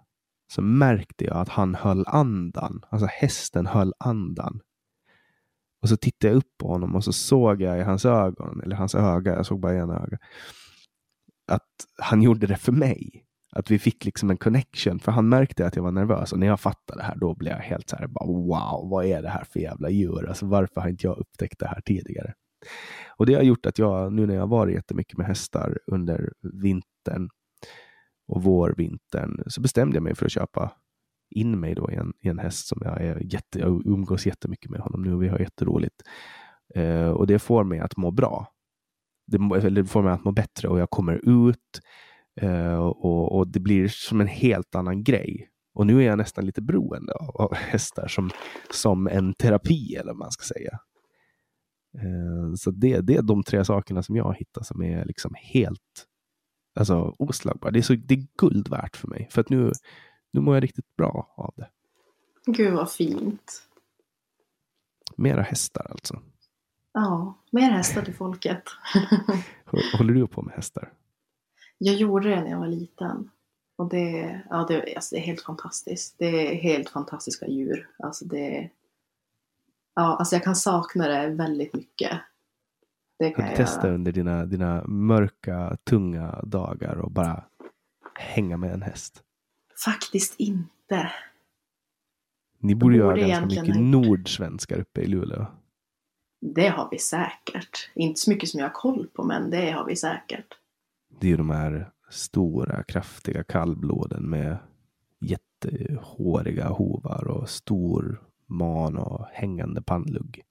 så märkte jag att han höll andan. Alltså hästen höll andan. Och så tittade jag upp på honom och så såg jag i hans ögon, eller hans öga, jag såg bara ena öga, att han gjorde det för mig. Att vi fick liksom en connection, för han märkte att jag var nervös och när jag fattade det här, då blev jag helt så här, bara, wow, vad är det här för jävla djur? Alltså varför har inte jag upptäckt det här tidigare? Och det har gjort att jag, nu när jag varit jättemycket med hästar under vintern och vårvintern, så bestämde jag mig för att köpa in mig då i en, i en häst som jag är jätte, jag umgås jättemycket med honom nu och vi har jätteroligt. Eh, och det får mig att må bra. Det, eller det får mig att må bättre och jag kommer ut eh, och, och, det blir som en helt annan grej. Och nu är jag nästan lite beroende av, av hästar som, som en terapi eller vad man ska säga. Eh, så det, det är de tre sakerna som jag hittat som är liksom helt alltså, oslagbara. Det är, så, det är guld värt för mig. För att nu, nu mår jag riktigt bra av det. Gud vad fint. Mera hästar alltså. Ja, mer hästar till folket. [laughs] Håller du på med hästar? Jag gjorde det när jag var liten. Och det, ja, det, alltså det är helt fantastiskt. Det är helt fantastiska djur. Alltså det, ja, alltså jag kan sakna det väldigt mycket. Det kan, kan du testa göra. under dina, dina mörka, tunga dagar och bara hänga med en häst? Faktiskt inte. Ni borde, ju ha ganska mycket nordsvenskar uppe i Luleå. Det har vi säkert. Inte så mycket som jag har koll på, men det har vi säkert. Det är ju de här stora, kraftiga kallblåden med jättehåriga hovar och stor man och hängande pannlugg.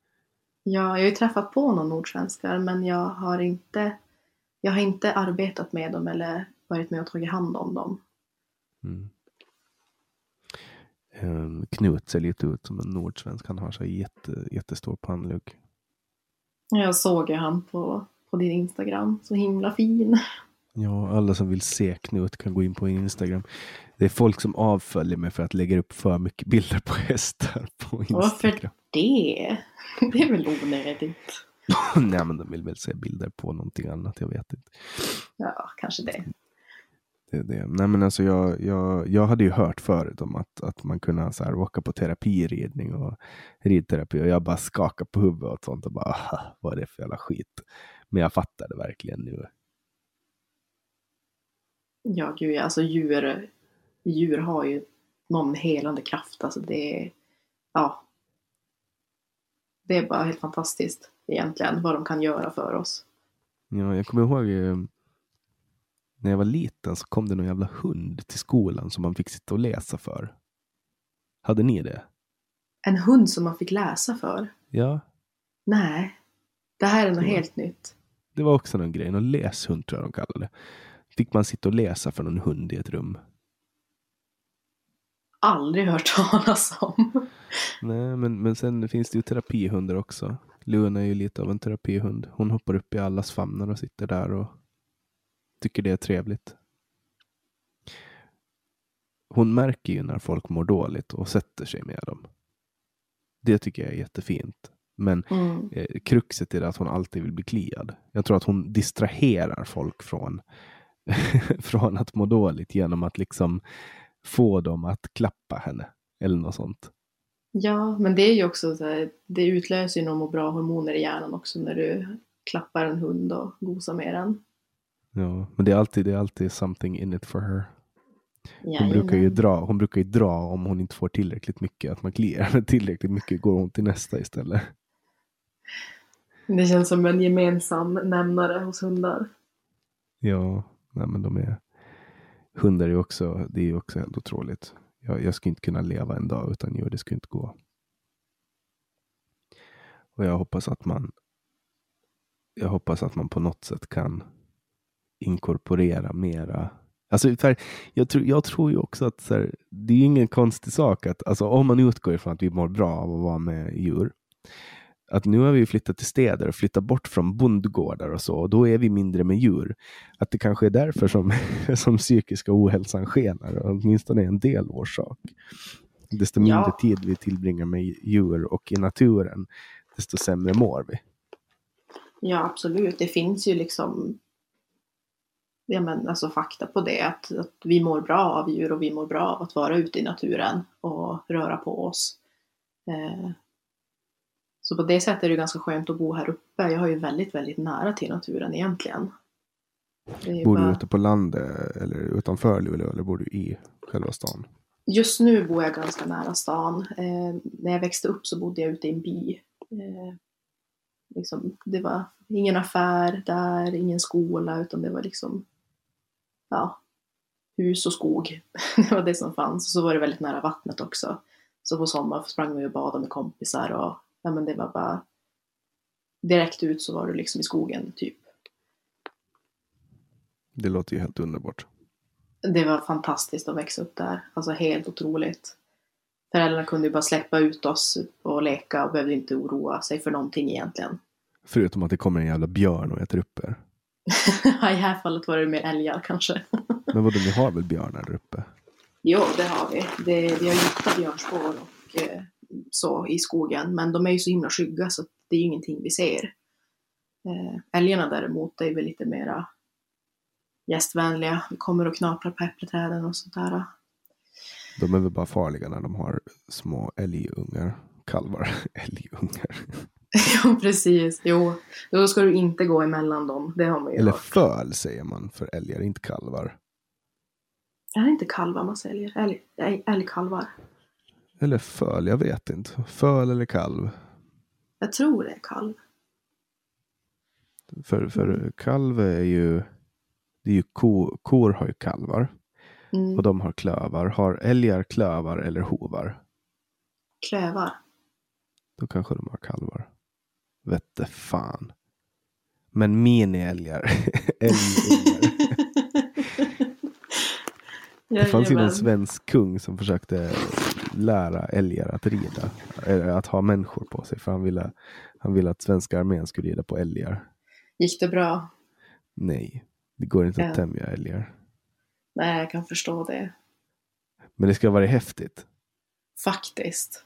Ja, jag har ju träffat på några nordsvenskar, men jag har inte, jag har inte arbetat med dem eller varit med och tagit hand om dem. Mm. Um, Knut ser lite ut som en nordsvensk. Han har så jätte, jättestor pannlugg. Jag såg ju han på, på din Instagram. Så himla fin. Ja, alla som vill se Knut kan gå in på Instagram. Det är folk som avföljer mig för att lägga upp för mycket bilder på hästar på Instagram. Varför det? Det är väl onödigt? [laughs] Nej, men de vill väl se bilder på någonting annat. Jag vet inte. Ja, kanske det. Det, det. Nej, men alltså jag, jag, jag hade ju hört förut om att, att man kunde så här, åka på terapiridning och ridterapi och jag bara skakade på huvudet och sånt och bara vad är det för jävla skit. Men jag fattade verkligen nu. Ja, gud, alltså djur, djur har ju någon helande kraft. Alltså det, ja. Det är bara helt fantastiskt egentligen vad de kan göra för oss. Ja, jag kommer ihåg eh, när jag var liten så kom det någon jävla hund till skolan som man fick sitta och läsa för. Hade ni det? En hund som man fick läsa för? Ja. Nej. Det här är något helt nytt. Det var också någon grej. Någon läshund tror jag de kallade det. Fick man sitta och läsa för någon hund i ett rum. Aldrig hört talas om. Nej, men, men sen finns det ju terapihundar också. Luna är ju lite av en terapihund. Hon hoppar upp i allas famnar och sitter där och tycker det är trevligt. Hon märker ju när folk mår dåligt och sätter sig med dem. Det tycker jag är jättefint. Men mm. eh, kruxet är att hon alltid vill bli kliad. Jag tror att hon distraherar folk från, [laughs] från att må dåligt genom att liksom få dem att klappa henne. Eller något sånt. Ja, men det är ju också så här, det utlöser ju några bra hormoner i hjärnan också när du klappar en hund och gosar med den. Ja, men det är alltid, det är alltid something in it for her. Hon brukar, ju dra, hon brukar ju dra om hon inte får tillräckligt mycket, att man kliar henne tillräckligt mycket går hon till nästa istället. Det känns som en gemensam nämnare hos hundar. Ja, nej men de är... Hundar är också, det är också helt otroligt. Jag, jag skulle inte kunna leva en dag utan djur, det skulle inte gå. Och jag hoppas att man jag hoppas att man på något sätt kan inkorporera mera. Alltså, jag, tror, jag tror ju också att så här, det är ingen konstig sak att alltså, om man utgår ifrån att vi mår bra av att vara med djur. Att nu har vi flyttat till städer och flyttat bort från bondgårdar och så, och då är vi mindre med djur. Att det kanske är därför som, [laughs] som psykiska ohälsan skenar, åtminstone en del orsak. Desto mindre Ja. tid vi tillbringar med djur och i naturen, desto sämre mår vi. Ja, absolut. Det finns ju liksom ja, men, alltså fakta på det. Att, att vi mår bra av djur och vi mår bra av att vara ute i naturen och röra på oss. Eh, så på det sättet är det ganska skönt att bo här uppe. Jag har ju väldigt, väldigt nära till naturen egentligen. Bor du bara- ute på landet eller utanför Luleå eller bor du i själva stan? Just nu bor jag ganska nära stan. Eh, när jag växte upp så bodde jag ute i en by. Eh, liksom, det var ingen affär där, ingen skola, utan det var liksom ja, hus och skog. [laughs] det var det som fanns. Och så var det väldigt nära vattnet också. Så på sommaren sprang vi och badade med kompisar och ja, men det var bara direkt ut så var du liksom i skogen typ. Det låter ju helt underbart. Det var fantastiskt att växa upp där. Alltså helt otroligt. Föräldrarna kunde ju bara släppa ut oss och leka och behövde inte oroa sig för någonting egentligen. Förutom att det kommer en jävla björn och äter upp er. [laughs] I det här fallet var det mer älgar kanske. [laughs] Men vadå, ni har väl björnar där uppe? jo, det har vi. Det, vi har gifta björnspår och eh, så i skogen. Men de är ju så himla skygga så det är ju ingenting vi ser. Eh, älgarna däremot är väl lite mera gästvänliga. Vi kommer och knaprar på äppleträden och sånt där. De är väl bara farliga när de har små älgungar. Kalvar. [laughs] Älgungar. [laughs] ja, precis. Jo, då ska du inte gå emellan dem. Det har man ju Eller hört. föl säger man för älgar, inte kalvar. Är det inte kalvar man säljer? Älg, älgkalvar? Eller föl, jag vet inte. Föl eller kalv. Jag tror det är kalv. För, för kalv är ju, det är ju ko, kor har ju kalvar. Mm. Och de har klövar. Har älgar klövar eller hovar? Klövar. Då kanske de har kalvar. Vette fan. Men mini-älgar. [laughs] älgungar. [laughs] Det fanns ju någon svensk kung som försökte lära älgar att rida. Att ha människor på sig. För han ville, han ville att svenska armén skulle rida på älgar. Gick det bra? Nej, det går inte att Ja. tämja älgar. Nej, jag kan förstå det. Men det ska vara häftigt. Faktiskt.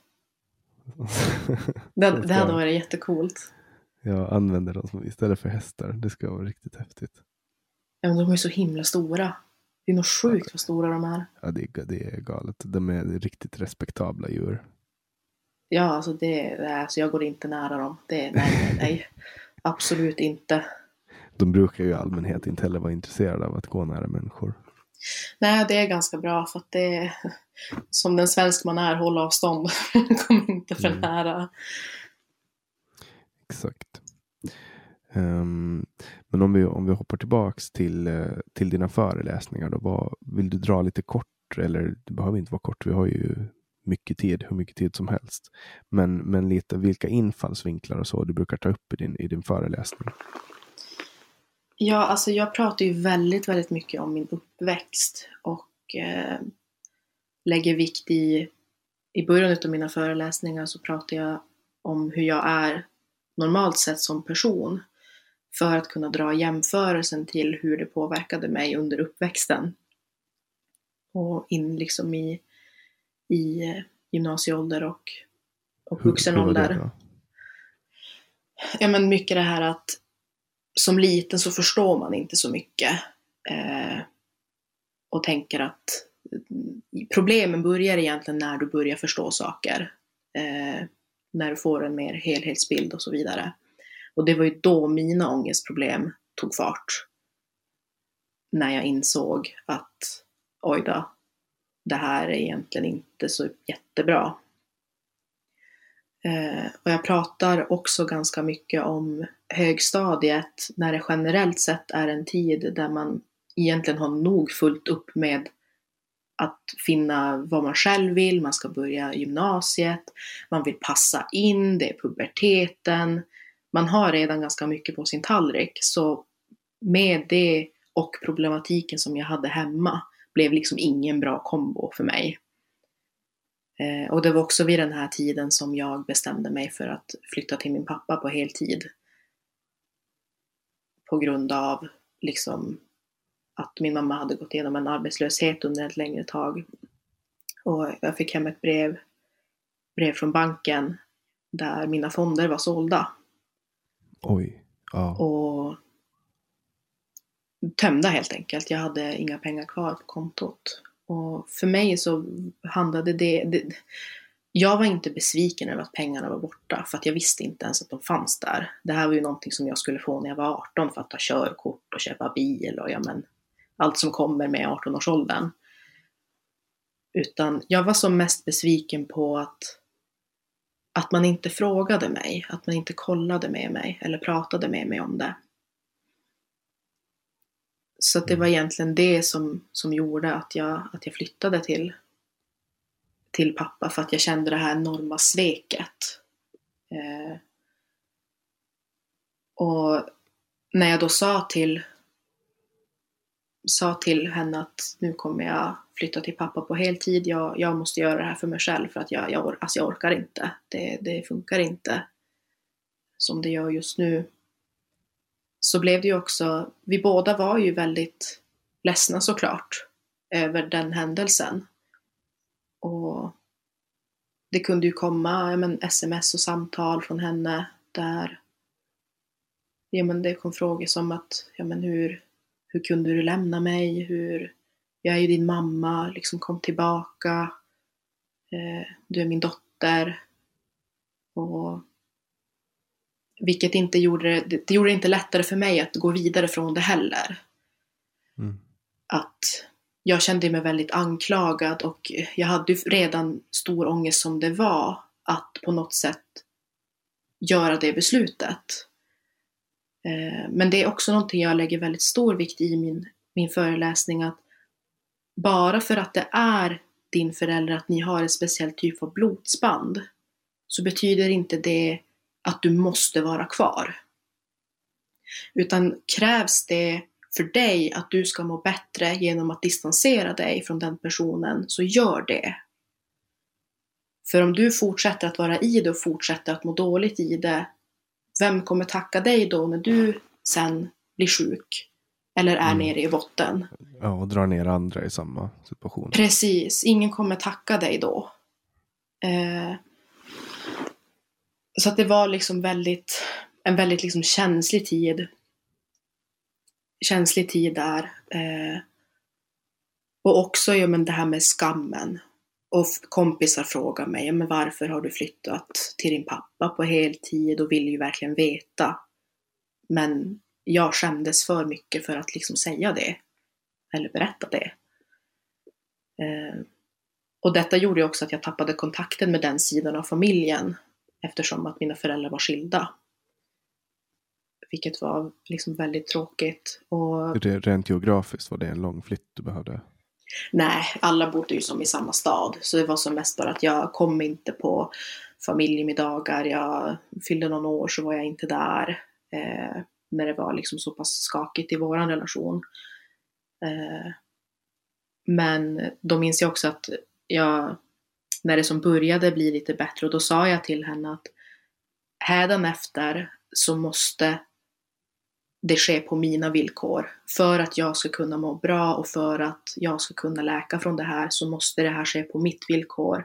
[laughs] Det, det hade varit jättecoolt. Jag använder dem som istället för hästar. Det ska vara riktigt häftigt. Ja, men de är så himla stora. Det är nog sjukt vad stora de är. Ja, det är, det är galet. De är riktigt respektabla djur. Ja, alltså det, det är, så jag går inte nära dem. Det, nej, nej. [laughs] Absolut inte. De brukar ju i allmänhet inte heller vara intresserade av att gå nära människor. Nej, det är ganska bra för att det är som den svensk man är, håll avstånd. [laughs] Kom inte för Mm. nära. Exakt. Um, men om vi, om vi hoppar tillbaks till, eh, till dina föreläsningar då. Vad, vill du dra lite kort? Eller det behöver inte vara kort. Vi har ju mycket tid, hur mycket tid som helst. Men, men lite vilka infallsvinklar och så du brukar ta upp i din, i din föreläsning. Ja, alltså jag pratar ju väldigt, väldigt mycket om min uppväxt och eh, lägger vikt i, i början av mina föreläsningar så pratar jag om hur jag är normalt sett som person för att kunna dra jämförelsen till hur det påverkade mig under uppväxten och in liksom i, i eh, gymnasieålder och, och vuxen ålder. Ja, men mycket det här att som liten så förstår man inte så mycket. Eh, och tänker att mm, problemen börjar egentligen när du börjar förstå saker. Eh, när du får en mer helhetsbild och så vidare. Och det var ju då mina ångestproblem tog fart. När jag insåg att oj då, det här är egentligen inte så jättebra. Eh, och jag pratar också ganska mycket om högstadiet när det generellt sett är en tid där man egentligen har nog fullt upp med att finna vad man själv vill, man ska börja gymnasiet, man vill passa in, det är puberteten. Man har redan ganska mycket på sin tallrik, så med det och problematiken som jag hade hemma blev liksom ingen bra kombo för mig. Eh, och det var också vid den här tiden som jag bestämde mig för att flytta till min pappa på heltid. På grund av liksom att min mamma hade gått igenom en arbetslöshet under ett längre tag. Och jag fick hem ett brev, brev från banken där mina fonder var sålda. Oj. Ja. Och tömda helt enkelt. Jag hade inga pengar kvar på kontot. Och för mig så handlade det, det jag var inte besviken över att pengarna var borta, för att jag visste inte ens att de fanns där. Det här var ju någonting som jag skulle få när jag var 18 för att ta körkort och köpa bil och ja, men, allt som kommer med 18-årsåldern. Utan jag var som mest besviken på att, att man inte frågade mig, att man inte kollade med mig eller pratade med mig om det. Så det var egentligen det som, som gjorde att jag, att jag flyttade till, till pappa, för att jag kände det här enorma sveket. Eh, och när jag då sa till, sa till henne att nu kommer jag flytta till pappa på heltid, jag, jag måste göra det här för mig själv för att jag, jag, alltså jag orkar inte. Det, det funkar inte som det gör just nu så blev det ju också, vi båda var ju väldigt ledsna såklart över den händelsen. Och det kunde ju komma ja, men, sms och samtal från henne där ja, men det kom frågor som att ja, men hur, hur kunde du lämna mig? Hur, jag är ju din mamma, liksom kom tillbaka. Eh, du är min dotter. Och vilket inte gjorde det, det gjorde det inte lättare för mig att gå vidare från det heller. Mm. Att jag kände mig väldigt anklagad och jag hade redan stor ångest som det var att på något sätt göra det beslutet. Eh, men det är också någonting jag lägger väldigt stor vikt i min, min föreläsning att bara för att det är din förälder att ni har en speciell typ av blodsband så betyder inte det att du måste vara kvar. Utan krävs det för dig att du ska må bättre genom att distansera dig från den personen, så gör det. För om du fortsätter att vara i det och fortsätter att må dåligt i det, vem kommer tacka dig då när du sen blir sjuk? Eller är mm. nere i botten? Ja, och drar ner andra i samma situation. Precis, ingen kommer tacka dig då. Eh, så att det var liksom väldigt, en väldigt liksom känslig tid. Känslig tid där. Eh, och också ja, men det här med skammen. Och kompisar frågar mig, men varför har du flyttat till din pappa på heltid och vill ju verkligen veta. Men jag skämdes för mycket för att liksom säga det. Eller berätta det. Eh, och detta gjorde också att jag tappade kontakten med den sidan av familjen eftersom att mina föräldrar var skilda. Vilket var liksom väldigt tråkigt. Och... Rent geografiskt, var det en lång flytt du behövde? Nej, alla bodde ju som i samma stad. Så det var som mest bara att jag kom inte på familjemiddagar. Jag fyllde någon år så var jag inte där. Eh, när det var liksom så pass skakigt i vår relation. Eh, men då minns jag också att jag när det som började bli lite bättre och då sa jag till henne att hädanefter så måste det ske på mina villkor. För att jag ska kunna må bra och för att jag ska kunna läka från det här så måste det här ske på mitt villkor.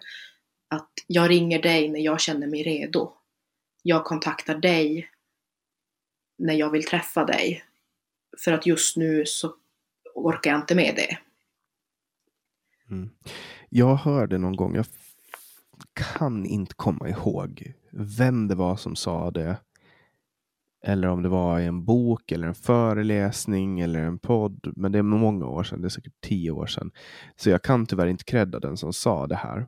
Att jag ringer dig när jag känner mig redo. Jag kontaktar dig när jag vill träffa dig. För att just nu så orkar jag inte med det. Mm. Jag hörde någon gång, jag kan inte komma ihåg vem det var som sa det. Eller om det var i en bok eller en föreläsning eller en podd. Men det är många år sedan, det är säkert tio år sedan. Så jag kan tyvärr inte credda den som sa det här.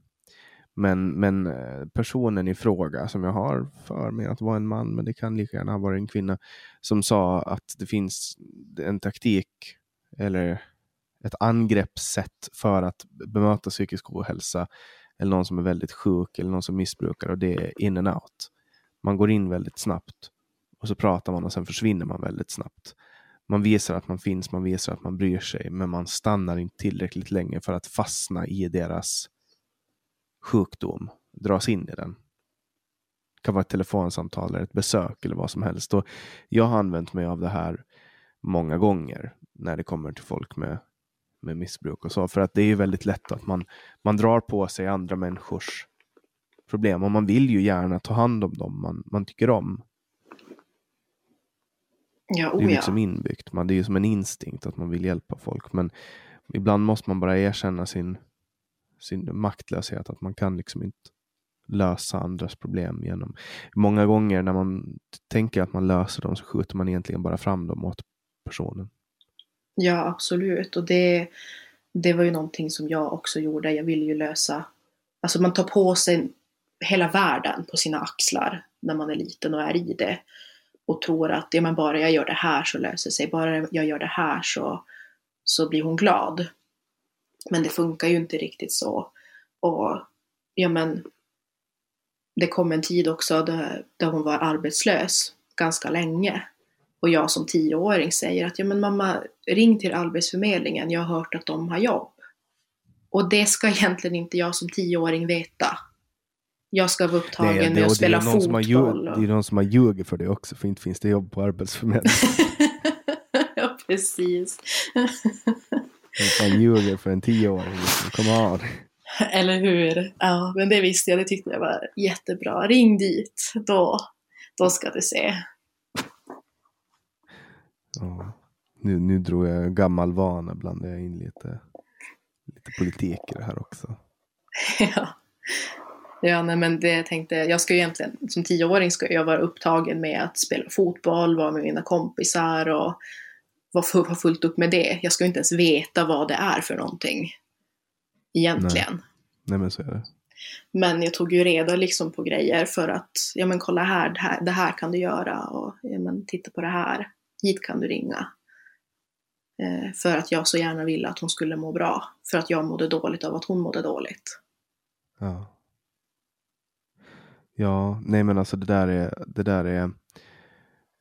Men, men eh, personen i fråga, som jag har för mig att vara en man, men det kan lika gärna ha varit en kvinna, som sa att det finns en taktik eller ett angreppssätt för att bemöta psykisk ohälsa eller någon som är väldigt sjuk eller någon som missbrukar och det är in and out. Man går in väldigt snabbt och så pratar man och sen försvinner man väldigt snabbt. Man visar att man finns, man visar att man bryr sig, men man stannar inte tillräckligt länge för att fastna i deras sjukdom, dras in i den. Det kan vara ett telefonsamtal eller ett besök eller vad som helst. Och jag har använt mig av det här många gånger när det kommer till folk med, med missbruk och så. För att det är väldigt lätt att man, man drar på sig andra människors problem och man vill ju gärna ta hand om dem man, man tycker om. Ja, Det är ju liksom inbyggt. Man, det är ju som en instinkt att man vill hjälpa folk. Men ibland måste man bara erkänna sin, sin maktlöshet. Att man kan liksom inte lösa andras problem genom... Många gånger när man tänker att man löser dem så skjuter man egentligen bara fram dem åt personen. Ja, absolut. Och det, det var ju någonting som jag också gjorde. Jag ville ju lösa... Alltså man tar på sig hela världen på sina axlar när man är liten och är i det. Och tror att ja, men bara jag gör det här så löser sig. Bara jag gör det här så, så blir hon glad. Men det funkar ju inte riktigt så. Och ja, men det kom en tid också där, där hon var arbetslös ganska länge. Och jag som tioåring säger att ja men mamma, ring till Arbetsförmedlingen, jag har hört att de har jobb. Och det ska [laughs] egentligen inte jag som tioåring veta. Jag ska vara upptagen med att spela det någon som har fotboll. ljug- och- Det är någon som har ljugit för det också, för inte finns det jobb på [laughs] Arbetsförmedlingen. ja, precis. [laughs] Man ljuger för en tioåring. Liksom. Come on. Eller hur? Ja, men det visste jag, det tyckte jag var jättebra. Ring dit, då, då ska du se. Ja. Nu, nu drog jag gammal vana, blandade jag in lite, lite det här också. [laughs] ja. Ja, nej, men det jag tänkte, jag ska ju egentligen, som tioåring ska jag vara upptagen med att spela fotboll, vara med mina kompisar och vara fu- ha fullt upp med det. Jag ska inte ens veta vad det är för någonting. Egentligen. Nej men så är det. Men jag tog ju reda liksom på grejer för att, ja men kolla här, det här, det här kan du göra och ja men titta på det här, hit kan du ringa. Eh, för att jag så gärna ville att hon skulle må bra. För att jag mådde dåligt av att hon mådde dåligt. Ja. Ja, nej men alltså det där är, det där är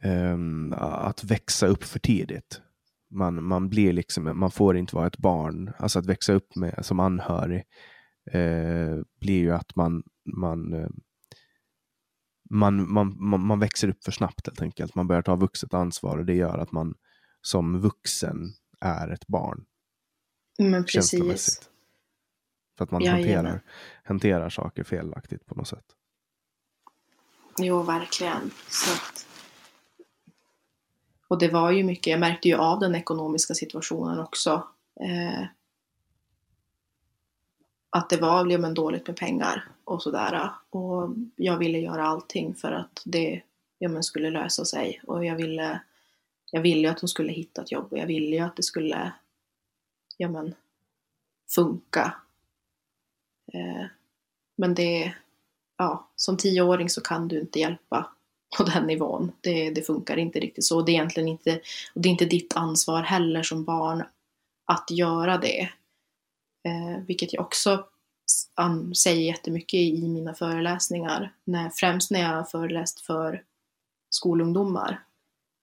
ehm, att växa upp för tidigt. Man, man blir liksom, man får inte vara ett barn. Alltså att växa upp med, som anhörig eh, blir ju att man, man, eh, man, man, man, man växer upp för snabbt helt enkelt. Man börjar ta vuxet ansvar och det gör att man som vuxen är ett barn Men precis. För att man hanterar, hanterar saker felaktigt på något sätt. Jo, verkligen. Så att... Och det var ju mycket, jag märkte ju av den ekonomiska situationen också. Eh, att det var ja, men, dåligt med pengar och sådär. Och jag ville göra allting för att det ja, men, skulle lösa sig. Och jag ville, jag ville ju att hon skulle hitta ett jobb och jag ville ju att det skulle ja, men, funka. Eh, men det, ja, som tioåring så kan du inte hjälpa på den nivån. Det, det funkar inte riktigt så. Det är egentligen inte, och det är inte ditt ansvar heller som barn att göra det. Eh, vilket jag också säger jättemycket i mina föreläsningar. När, främst när jag har föreläst för skolungdomar.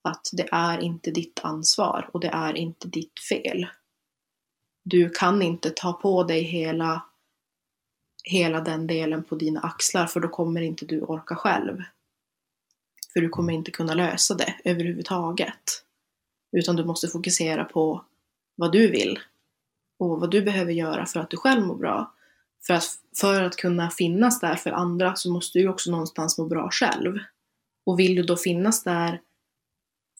Att det är inte ditt ansvar och det är inte ditt fel. Du kan inte ta på dig hela hela den delen på dina axlar för då kommer inte du orka själv. För du kommer inte kunna lösa det överhuvudtaget. Utan du måste fokusera på vad du vill och vad du behöver göra för att du själv mår bra. För att, för att kunna finnas där för andra så måste du också någonstans må bra själv. Och vill du då finnas där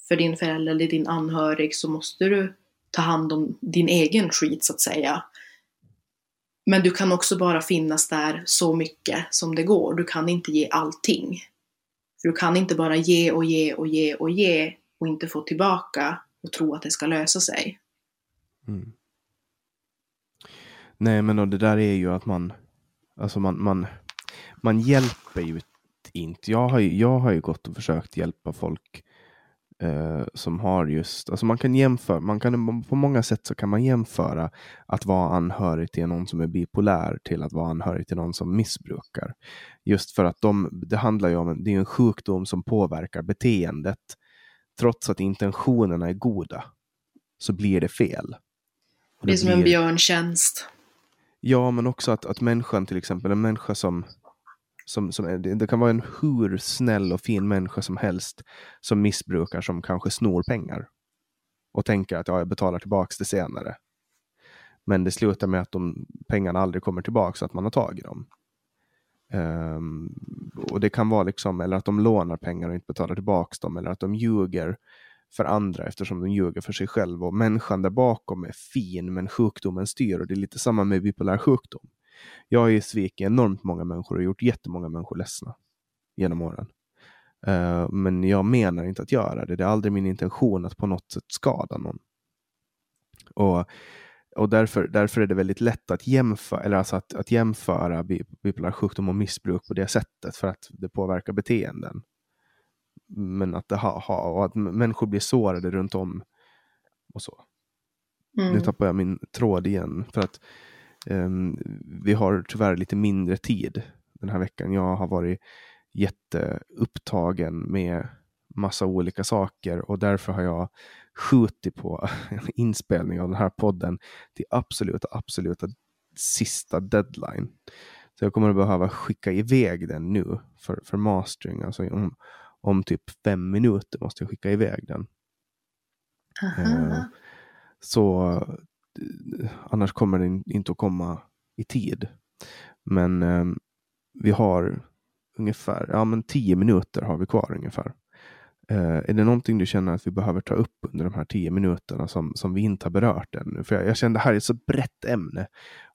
för din förälder eller din anhörig så måste du ta hand om din egen skit så att säga. Men du kan också bara finnas där så mycket som det går. Du kan inte ge allting. Du kan inte bara ge och ge och ge och ge och inte få tillbaka och tro att det ska lösa sig. Mm. Nej, men det där är ju att man, alltså man, man, man hjälper ju inte. Jag har ju, jag har ju gått och försökt hjälpa folk eh, som har just, alltså man kan jämföra, man kan, på många sätt så kan man jämföra att vara anhörig till någon som är bipolär till att vara anhörig till någon som missbrukar. Just för att de, det handlar ju om, det är en sjukdom som påverkar beteendet. Trots att intentionerna är goda så blir det fel. det, det är som blir... en björntjänst. Ja, men också att, att människan till exempel, en människa som som, som, det kan vara en hur snäll och fin människa som helst som missbrukar, som kanske snor pengar. Och tänker att ja, jag betalar tillbaka det senare. Men det slutar med att de pengarna aldrig kommer tillbaka så att man har tagit dem. Um, och det kan vara liksom, eller att de lånar pengar och inte betalar tillbaka dem, eller att de ljuger för andra eftersom de ljuger för sig själva. Och människan där bakom är fin, men sjukdomen styr. Och det är lite samma med bipolär sjukdom. Jag har ju svikit enormt många människor och gjort jättemånga människor ledsna genom åren. Uh, men jag menar inte att göra det. Det är aldrig min intention att på något sätt skada någon. Och, och därför, därför är det väldigt lätt att jämföra, eller alltså att, att jämföra bipolär sjukdom och missbruk på det sättet för att det påverkar beteenden. Men att, det ha, ha, och att människor blir sårade runt om och så. Mm. Nu tappar jag min tråd igen. För att Um, vi har tyvärr lite mindre tid den här veckan. Jag har varit jätteupptagen med massa olika saker och därför har jag skjutit på [laughs] inspelning av den här podden till absoluta, absoluta sista deadline. Så jag kommer att behöva skicka iväg den nu för, för mastering. Alltså om, om typ fem minuter måste jag skicka iväg den. Uh, så annars kommer den inte att komma i tid. Men eh, vi har ungefär ja, men tio minuter har vi kvar ungefär. Eh, är det någonting du känner att vi behöver ta upp under de här tio minuterna som, som vi inte har berört ännu? För jag, jag känner det här är ett så brett ämne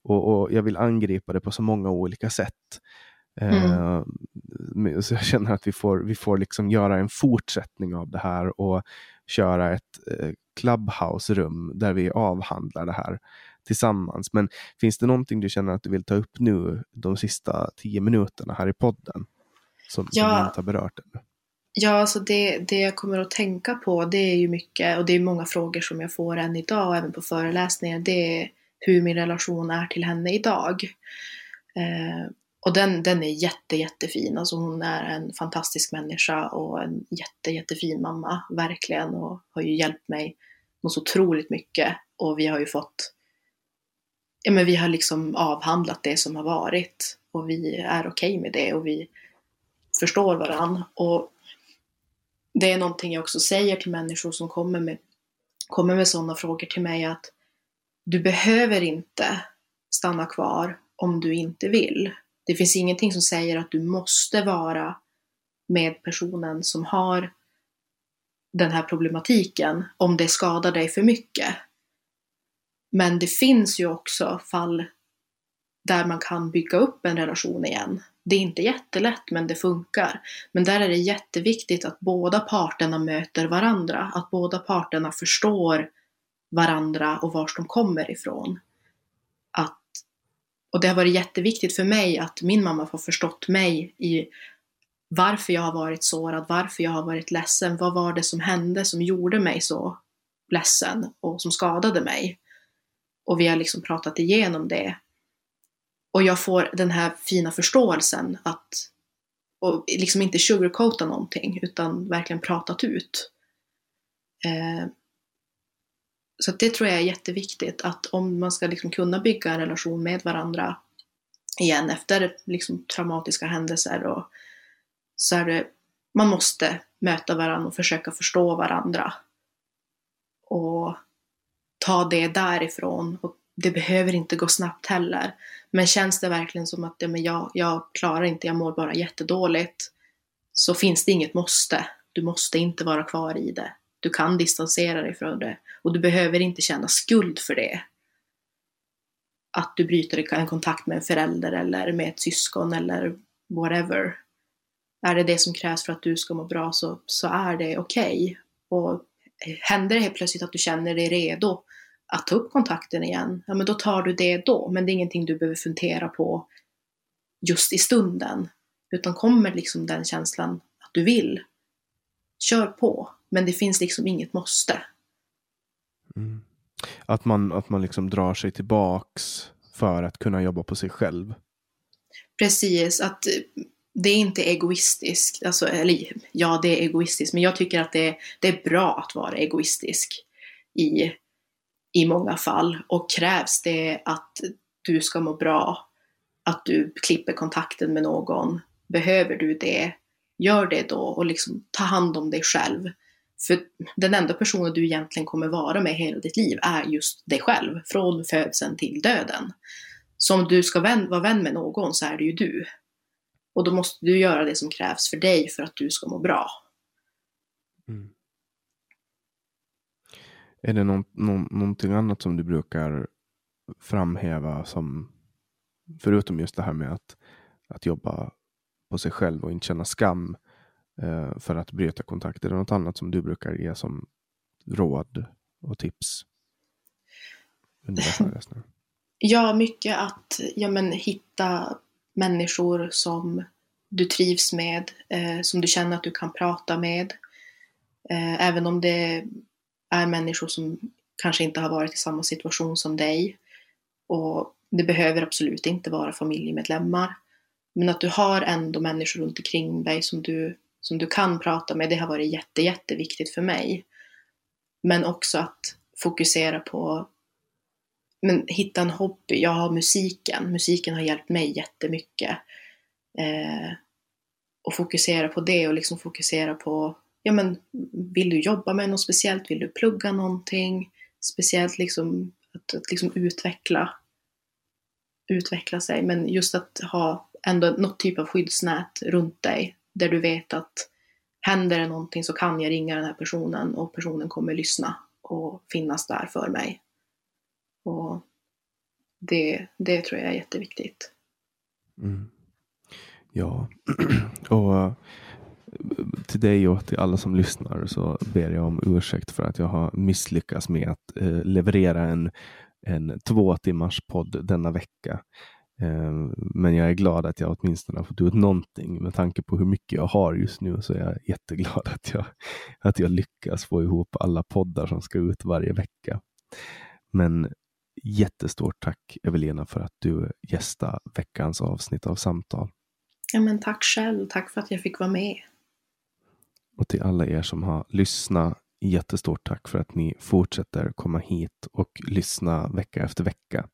och, och jag vill angripa det på så många olika sätt. Eh, mm. Så jag känner att vi får, vi får liksom göra en fortsättning av det här och köra ett eh, Clubhouse-rum där vi avhandlar det här tillsammans. Men finns det någonting du känner att du vill ta upp nu de sista tio minuterna här i podden? Som, ja. som vi inte har berört ännu? Ja, alltså det, det jag kommer att tänka på det är ju mycket, och det är många frågor som jag får än idag och även på föreläsningar, det är hur min relation är till henne idag. Eh, och den, den är jätte, jättefin. Alltså hon är en fantastisk människa och en jätte, jättefin mamma, verkligen. Och har ju hjälpt mig något så otroligt mycket. Och vi har ju fått, ja men vi har liksom avhandlat det som har varit. Och vi är okej okay med det och vi förstår varandra. Och det är någonting jag också säger till människor som kommer med, kommer med sådana frågor till mig att du behöver inte stanna kvar om du inte vill. Det finns ingenting som säger att du måste vara med personen som har den här problematiken om det skadar dig för mycket. Men det finns ju också fall där man kan bygga upp en relation igen. Det är inte jättelätt, men det funkar. Men där är det jätteviktigt att båda parterna möter varandra, att båda parterna förstår varandra och var de kommer ifrån. Att och det har varit jätteviktigt för mig att min mamma har förstått mig i varför jag har varit sårad, varför jag har varit ledsen, vad var det som hände som gjorde mig så ledsen och som skadade mig. Och vi har liksom pratat igenom det. Och jag får den här fina förståelsen att, och liksom inte sugarcoata någonting, utan verkligen pratat ut. Eh, så det tror jag är jätteviktigt att om man ska liksom kunna bygga en relation med varandra igen efter liksom traumatiska händelser och så är det, man måste möta varandra och försöka förstå varandra. Och ta det därifrån. Och det behöver inte gå snabbt heller. Men känns det verkligen som att ja, men jag, jag klarar inte, jag mår bara jättedåligt. Så finns det inget måste. Du måste inte vara kvar i det. Du kan distansera dig från det och du behöver inte känna skuld för det. Att du bryter en kontakt med en förälder eller med ett syskon eller whatever. Är det det som krävs för att du ska må bra så, så är det okej. Okay. Och händer det helt plötsligt att du känner dig redo att ta upp kontakten igen, ja men då tar du det då. Men det är ingenting du behöver fundera på just i stunden. Utan kommer liksom den känslan att du vill, kör på men det finns liksom inget måste. Mm. Att man, att man liksom drar sig tillbaks för att kunna jobba på sig själv. Precis, att det är inte egoistiskt. Alltså, eller ja, det är egoistiskt, men jag tycker att det, det är bra att vara egoistisk i, i många fall. Och krävs det att du ska må bra, att du klipper kontakten med någon, behöver du det, gör det då och liksom ta hand om dig själv. För den enda personen du egentligen kommer vara med hela ditt liv är just dig själv, från födseln till döden. Så om du ska vän, vara vän med någon så är det ju du. Och då måste du göra det som krävs för dig för att du ska må bra. Mm. Är det någon, någon, någonting annat som du brukar framhäva som, förutom just det här med att, att jobba på sig själv och inte känna skam eh, för att bryta kontakt? Är det något annat som du brukar ge som råd och tips? [laughs] Ja, mycket att ja, men, hitta människor som du trivs med, eh, som du känner att du kan prata med. Eh, även om det är människor som kanske inte har varit i samma situation som dig. Och det behöver absolut inte vara familjemedlemmar. Men att du har ändå människor runt omkring dig som du, som du kan prata med, det har varit jätte, jätteviktigt för mig. Men också att fokusera på men hitta en hobby. Jag har musiken. Musiken har hjälpt mig jättemycket. Eh, och fokusera på det och liksom fokusera på, ja men vill du jobba med något speciellt? Vill du plugga någonting? Speciellt liksom att, att liksom utveckla, utveckla sig. Men just att ha ändå något typ av skyddsnät runt dig där du vet att händer det någonting så kan jag ringa den här personen och personen kommer lyssna och finnas där för mig. Och det, det tror jag är jätteviktigt. Mm. Ja, [clears throat] och eh, till dig och till alla som lyssnar så ber jag om ursäkt för att jag har misslyckats med att eh, leverera en, en två timmars podd denna vecka. Eh, men jag är glad att jag åtminstone har fått ut någonting. Med tanke på hur mycket jag har just nu så är jag jätteglad att jag, att jag lyckas få ihop alla poddar som ska ut varje vecka. Men jättestort tack Evelina för att du gästade veckans avsnitt av Samtal. Ja, men tack själv. Tack för att jag fick vara med. Och till alla er som har lyssnat, jättestort tack för att ni fortsätter komma hit och lyssna vecka efter vecka.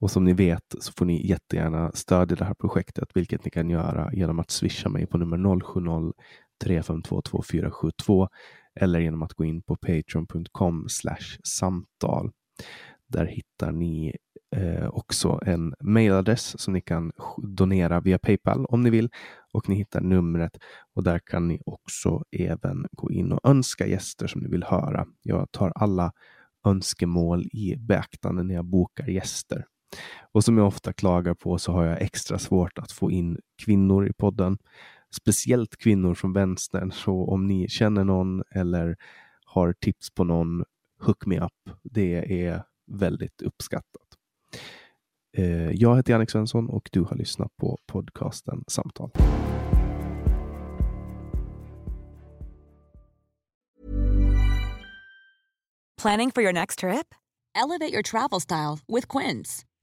Och som ni vet så får ni jättegärna stödja det här projektet, vilket ni kan göra genom att swisha mig på nummer 070 352 2472 eller genom att gå in på patreon.com samtal. Där hittar ni eh, också en mailadress som ni kan donera via Paypal om ni vill och ni hittar numret och där kan ni också även gå in och önska gäster som ni vill höra. Jag tar alla önskemål i beaktande när jag bokar gäster. Och som jag ofta klagar på så har jag extra svårt att få in kvinnor i podden. Speciellt kvinnor från vänstern. Så om ni känner någon eller har tips på någon, hook me up. Det är väldigt uppskattat. Eh, jag heter Jannik Svensson och du har lyssnat på podcasten Samtal. Planning for your next trip? Elevate your travel style with Quince.